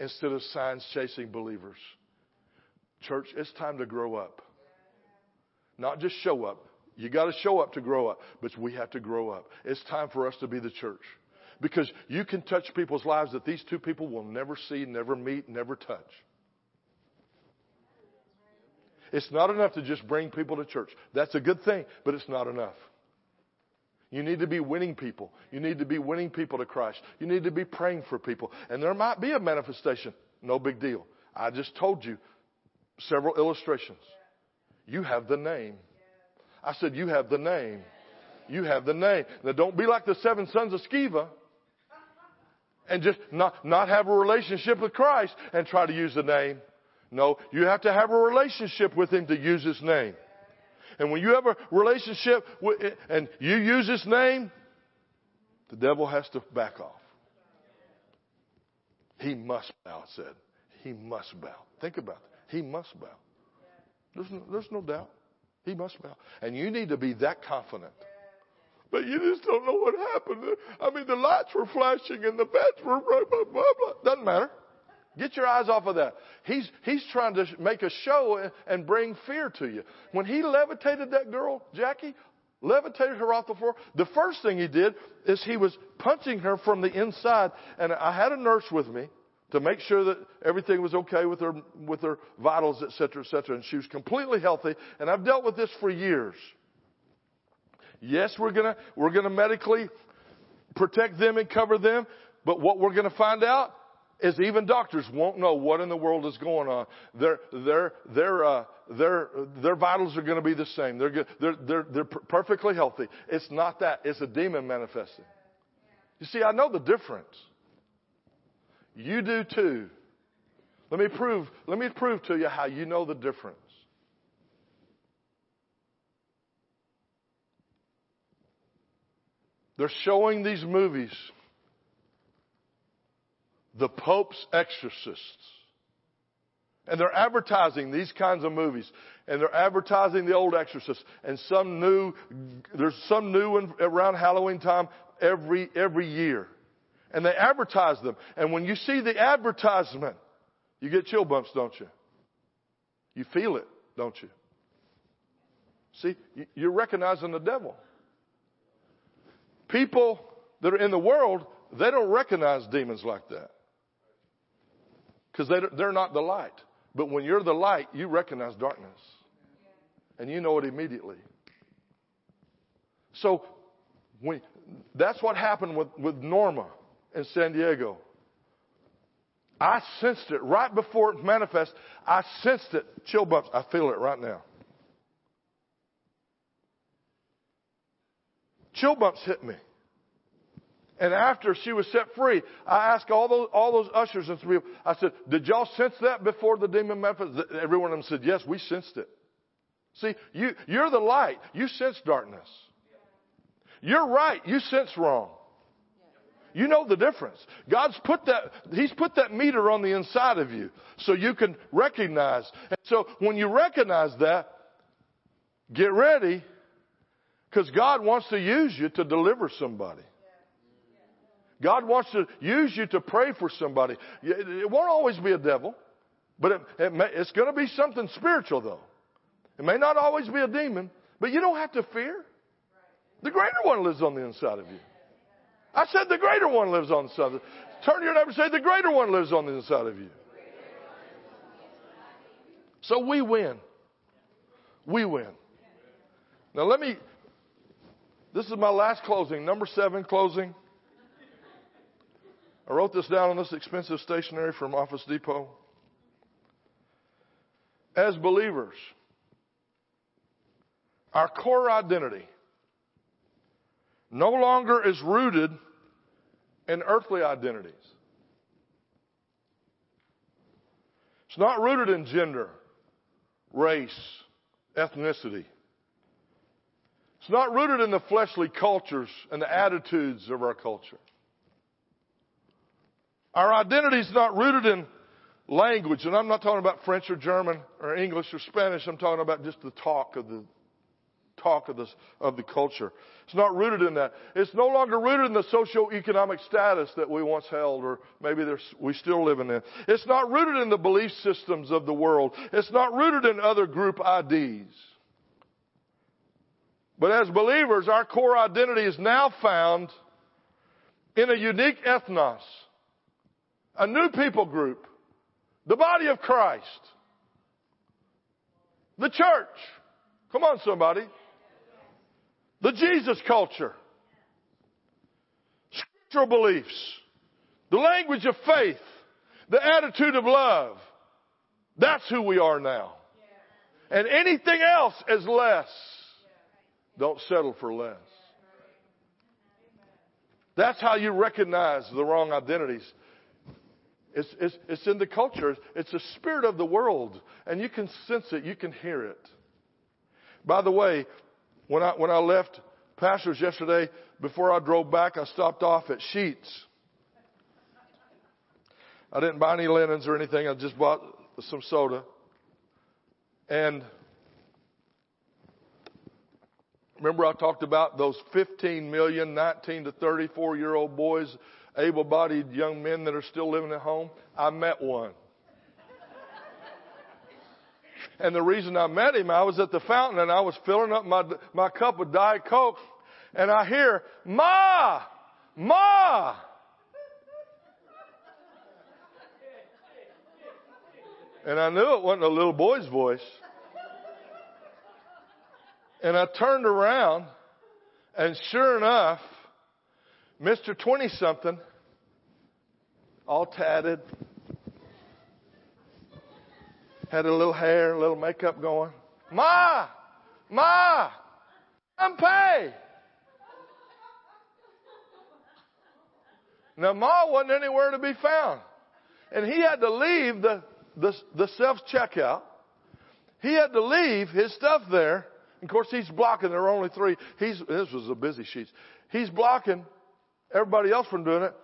instead of signs chasing believers. Church, it's time to grow up. Not just show up, you got to show up to grow up, but we have to grow up. It's time for us to be the church. Because you can touch people's lives that these two people will never see, never meet, never touch. It's not enough to just bring people to church. That's a good thing, but it's not enough. You need to be winning people. You need to be winning people to Christ. You need to be praying for people. And there might be a manifestation. No big deal. I just told you several illustrations. You have the name. I said, You have the name. You have the name. Now don't be like the seven sons of Sceva and just not, not have a relationship with Christ and try to use the name. No, you have to have a relationship with Him to use His name. And when you have a relationship with, and you use His name, the devil has to back off. He must bow, it said. He must bow. Think about it. He must bow. There's no, there's no doubt. He must bow. And you need to be that confident. But you just don't know what happened. I mean, the lights were flashing and the beds were blah, blah, blah, blah. Doesn't matter. Get your eyes off of that. He's, he's trying to make a show and bring fear to you. When he levitated that girl, Jackie, levitated her off the floor, the first thing he did is he was punching her from the inside. And I had a nurse with me to make sure that everything was okay with her, with her vitals, et cetera, et cetera. And she was completely healthy. And I've dealt with this for years. Yes, we're gonna, we're gonna medically protect them and cover them. But what we're gonna find out is even doctors won't know what in the world is going on. Their, their, their, uh, their, their vitals are going to be the same. They're, they're, they're, they're perfectly healthy. It's not that. It's a demon manifesting. You see, I know the difference. You do too. Let me prove, let me prove to you how you know the difference. They're showing these movies. The Pope's Exorcists. And they're advertising these kinds of movies. And they're advertising the old exorcists. And some new, there's some new in, around Halloween time every, every year and they advertise them. And when you see the advertisement, you get chill bumps, don't you? You feel it, don't you? See, you're recognizing the devil. People that are in the world, they don't recognize demons like that. Because they, they're not the light. But when you're the light, you recognize darkness. And you know it immediately. So, that's what happened with, with Norma in San Diego. I sensed it right before it manifested. I sensed it. Chill bumps. I feel it right now. Chill bumps hit me. And after she was set free, I asked all those, all those ushers and people, I said, did y'all sense that before the demon manifested? Every one of them said, yes, we sensed it. See, you, you're the light. You sense darkness. You're right. You sense wrong. You know the difference. God's put that, He's put that meter on the inside of you so you can recognize. And so when you recognize that, get ready because God wants to use you to deliver somebody. God wants to use you to pray for somebody. It won't always be a devil, but it, it may, it's going to be something spiritual though. It may not always be a demon, but you don't have to fear. The greater one lives on the inside of you. I said the greater one lives on the inside. Turn to your neighbor and say the greater one lives on the inside of you. So we win. We win. Now let me, this is my last closing, number seven closing. I wrote this down on this expensive stationery from Office Depot. As believers, our core identity no longer is rooted in earthly identities. It's not rooted in gender, race, ethnicity. It's not rooted in the fleshly cultures and the attitudes of our culture. Our identity is not rooted in language, and I'm not talking about French or German or English or Spanish. I'm talking about just the talk of the talk of, this, of the culture. It's not rooted in that. It's no longer rooted in the socio-economic status that we once held, or maybe we still live in it. It's not rooted in the belief systems of the world. It's not rooted in other group IDs. But as believers, our core identity is now found in a unique ethnos a new people group, the body of Christ, the church. Come on, somebody. The Jesus culture, scriptural beliefs, the language of faith, the attitude of love. That's who we are now. And anything else is less. Don't settle for less. That's how you recognize the wrong identities it's, it's, it's in the culture. It's the spirit of the world. And you can sense it. You can hear it. By the way, when I, when I left Pastors yesterday, before I drove back, I stopped off at Sheetz. I didn't buy any linens or anything. I just bought some soda. And remember I talked about those 15 million 19 to 34 year old boys able bodied young men that are still living at home? I met one. And the reason I met him, I was at the fountain and I was filling up my, my cup with Diet Coke and I hear, Ma! Ma! And I knew it wasn't a little boy's voice. And I turned around and sure enough, Mr. 20 something, all tatted, had a little hair, a little makeup going. Ma! Ma! I'm pay! Now, Ma wasn't anywhere to be found. And he had to leave the, the, the self checkout. He had to leave his stuff there. Of course, he's blocking. There are only three. He's, this was a busy sheet. He's blocking everybody else from doing it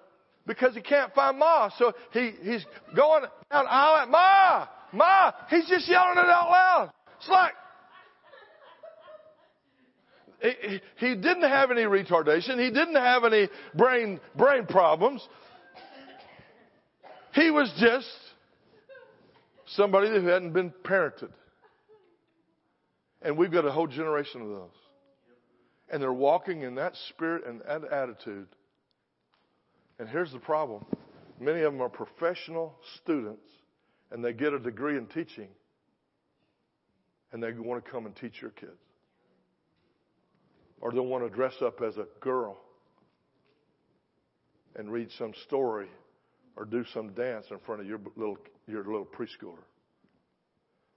because he can't find Ma. So he, he's going down aisle at Ma, Ma. He's just yelling it out loud. It's like, he, he didn't have any retardation. He didn't have any brain, brain problems. He was just somebody who hadn't been parented. And we've got a whole generation of those. And they're walking in that spirit and that attitude and here's the problem many of them are professional students and they get a degree in teaching and they want to come and teach your kids. Or they'll want to dress up as a girl and read some story or do some dance in front of your little, your little preschooler.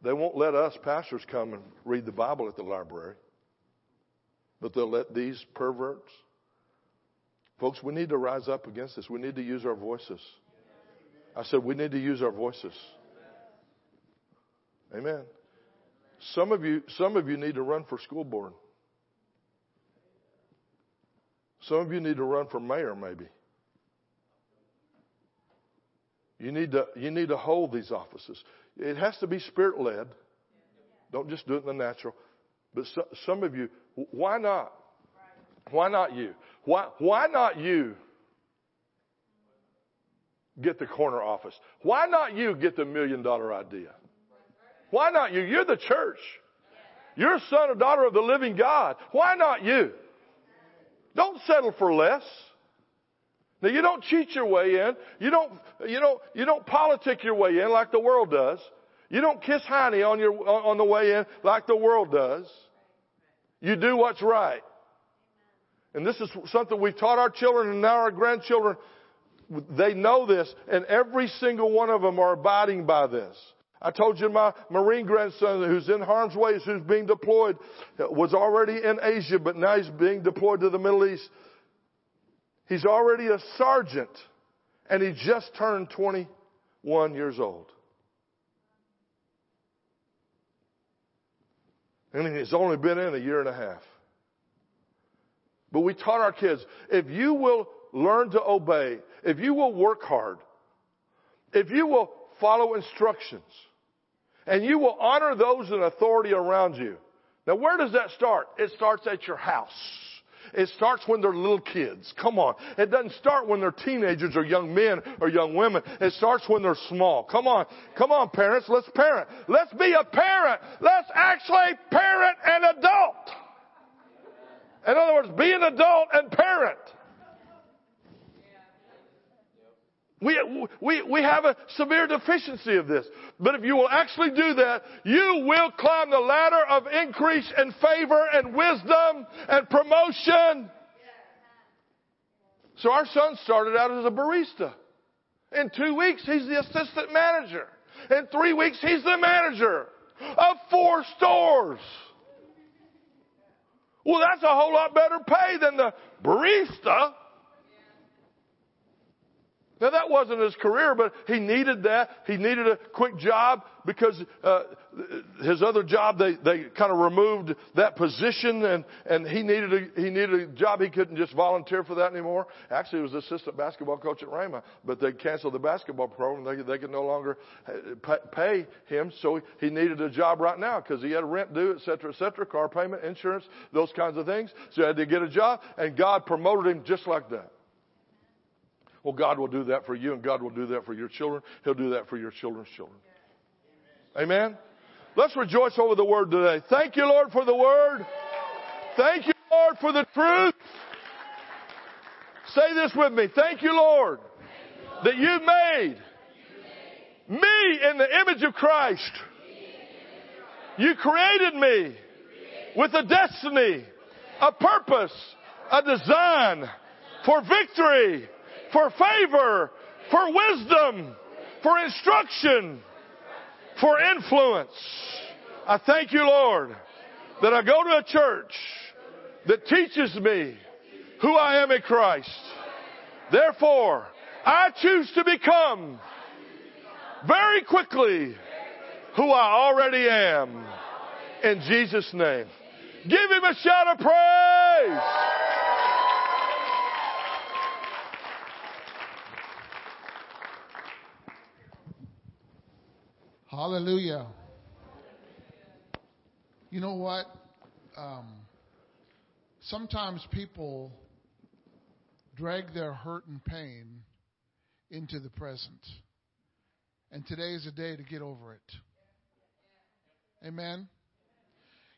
They won't let us pastors come and read the Bible at the library, but they'll let these perverts. Folks, we need to rise up against this. We need to use our voices. I said, we need to use our voices. Amen. Some of you, some of you need to run for school board. Some of you need to run for mayor, maybe. You need to, you need to hold these offices. It has to be spirit led. Don't just do it in the natural. But so, some of you, why not? Why not you? Why, why not you get the corner office? Why not you get the million dollar idea? Why not you? You're the church. You're son or daughter of the living God. Why not you? Don't settle for less. Now you don't cheat your way in. You don't, you don't, you don't politic your way in like the world does. You don't kiss honey on your, on the way in like the world does. You do what's right. And this is something we've taught our children and now our grandchildren. They know this and every single one of them are abiding by this. I told you my Marine grandson who's in harm's way, who's being deployed, was already in Asia, but now he's being deployed to the Middle East. He's already a sergeant and he just turned 21 years old. And he's only been in a year and a half. But we taught our kids, if you will learn to obey, if you will work hard, if you will follow instructions, and you will honor those in authority around you. Now where does that start? It starts at your house. It starts when they're little kids. Come on. It doesn't start when they're teenagers or young men or young women. It starts when they're small. Come on. Come on, parents. Let's parent. Let's be a parent. Let's actually parent an adult. In other words, be an adult and parent. We, we, we have a severe deficiency of this. But if you will actually do that, you will climb the ladder of increase and favor and wisdom and promotion. So our son started out as a barista. In two weeks, he's the assistant manager. In three weeks, he's the manager of four stores. Well, that's a whole lot better pay than the barista. Now that wasn't his career, but he needed that. He needed a quick job because uh, his other job they they kind of removed that position, and and he needed a he needed a job. He couldn't just volunteer for that anymore. Actually, he was assistant basketball coach at Rhema, but they canceled the basketball program. They they could no longer uh, pay him, so he needed a job right now because he had rent due, et cetera, et cetera, car payment, insurance, those kinds of things. So he had to get a job, and God promoted him just like that. Well, God will do that for you, and God will do that for your children. He'll do that for your children's children. Amen? Let's rejoice over the word today. Thank you, Lord, for the word. Thank you, Lord, for the truth. Say this with me. Thank you, Lord, that you made me in the image of Christ. You created me with a destiny, a purpose, a design for victory for favor, for wisdom, for instruction, for influence. I thank you, Lord, that I go to a church that teaches me who I am in Christ. Therefore, I choose to become very quickly who I already am. In Jesus' name. Give him a shout of praise. Hallelujah. You know what? Um, sometimes people drag their hurt and pain into the present. And today is a day to get over it. Amen.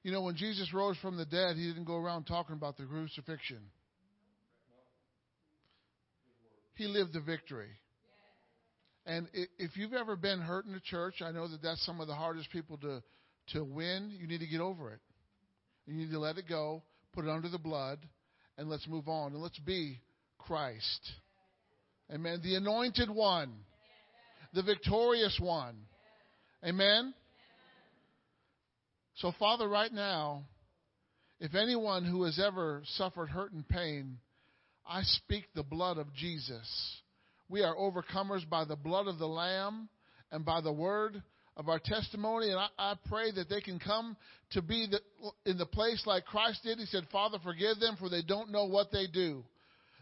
You know, when Jesus rose from the dead, he didn't go around talking about the crucifixion. He lived the victory. And if you've ever been hurt in the church, I know that that's some of the hardest people to, to win. You need to get over it. You need to let it go, put it under the blood, and let's move on. And let's be Christ. Amen. The anointed one, the victorious one. Amen. So, Father, right now, if anyone who has ever suffered hurt and pain, I speak the blood of Jesus. We are overcomers by the blood of the Lamb and by the word of our testimony. And I, I pray that they can come to be the, in the place like Christ did. He said, Father, forgive them, for they don't know what they do.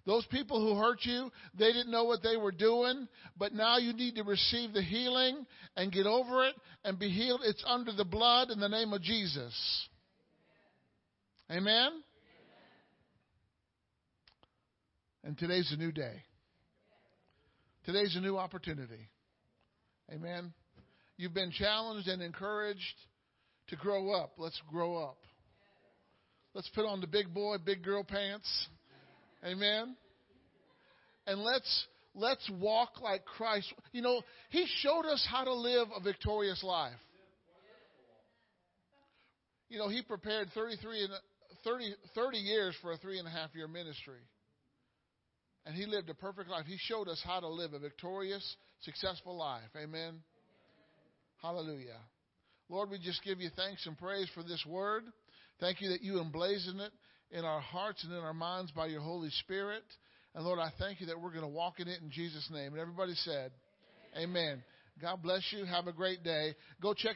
Those people who hurt you, they didn't know what they were doing, but now you need to receive the healing and get over it and be healed. It's under the blood in the name of Jesus. Amen? And today's a new day. Today's a new opportunity. Amen. You've been challenged and encouraged to grow up. Let's grow up. Let's put on the big boy, big girl pants. Amen. And let's let's walk like Christ. You know, he showed us how to live a victorious life. You know, he prepared 33 and 30, 30 years for a three and a half year ministry. And he lived a perfect life. He showed us how to live a victorious, successful life. Amen. Hallelujah. Lord, we just give you thanks and praise for this word. Thank you that you emblazon it in our hearts and in our minds by your Holy Spirit. And Lord, I thank you that we're going to walk in it in Jesus' name. And everybody said, Amen. Amen. God bless you. Have a great day. Go check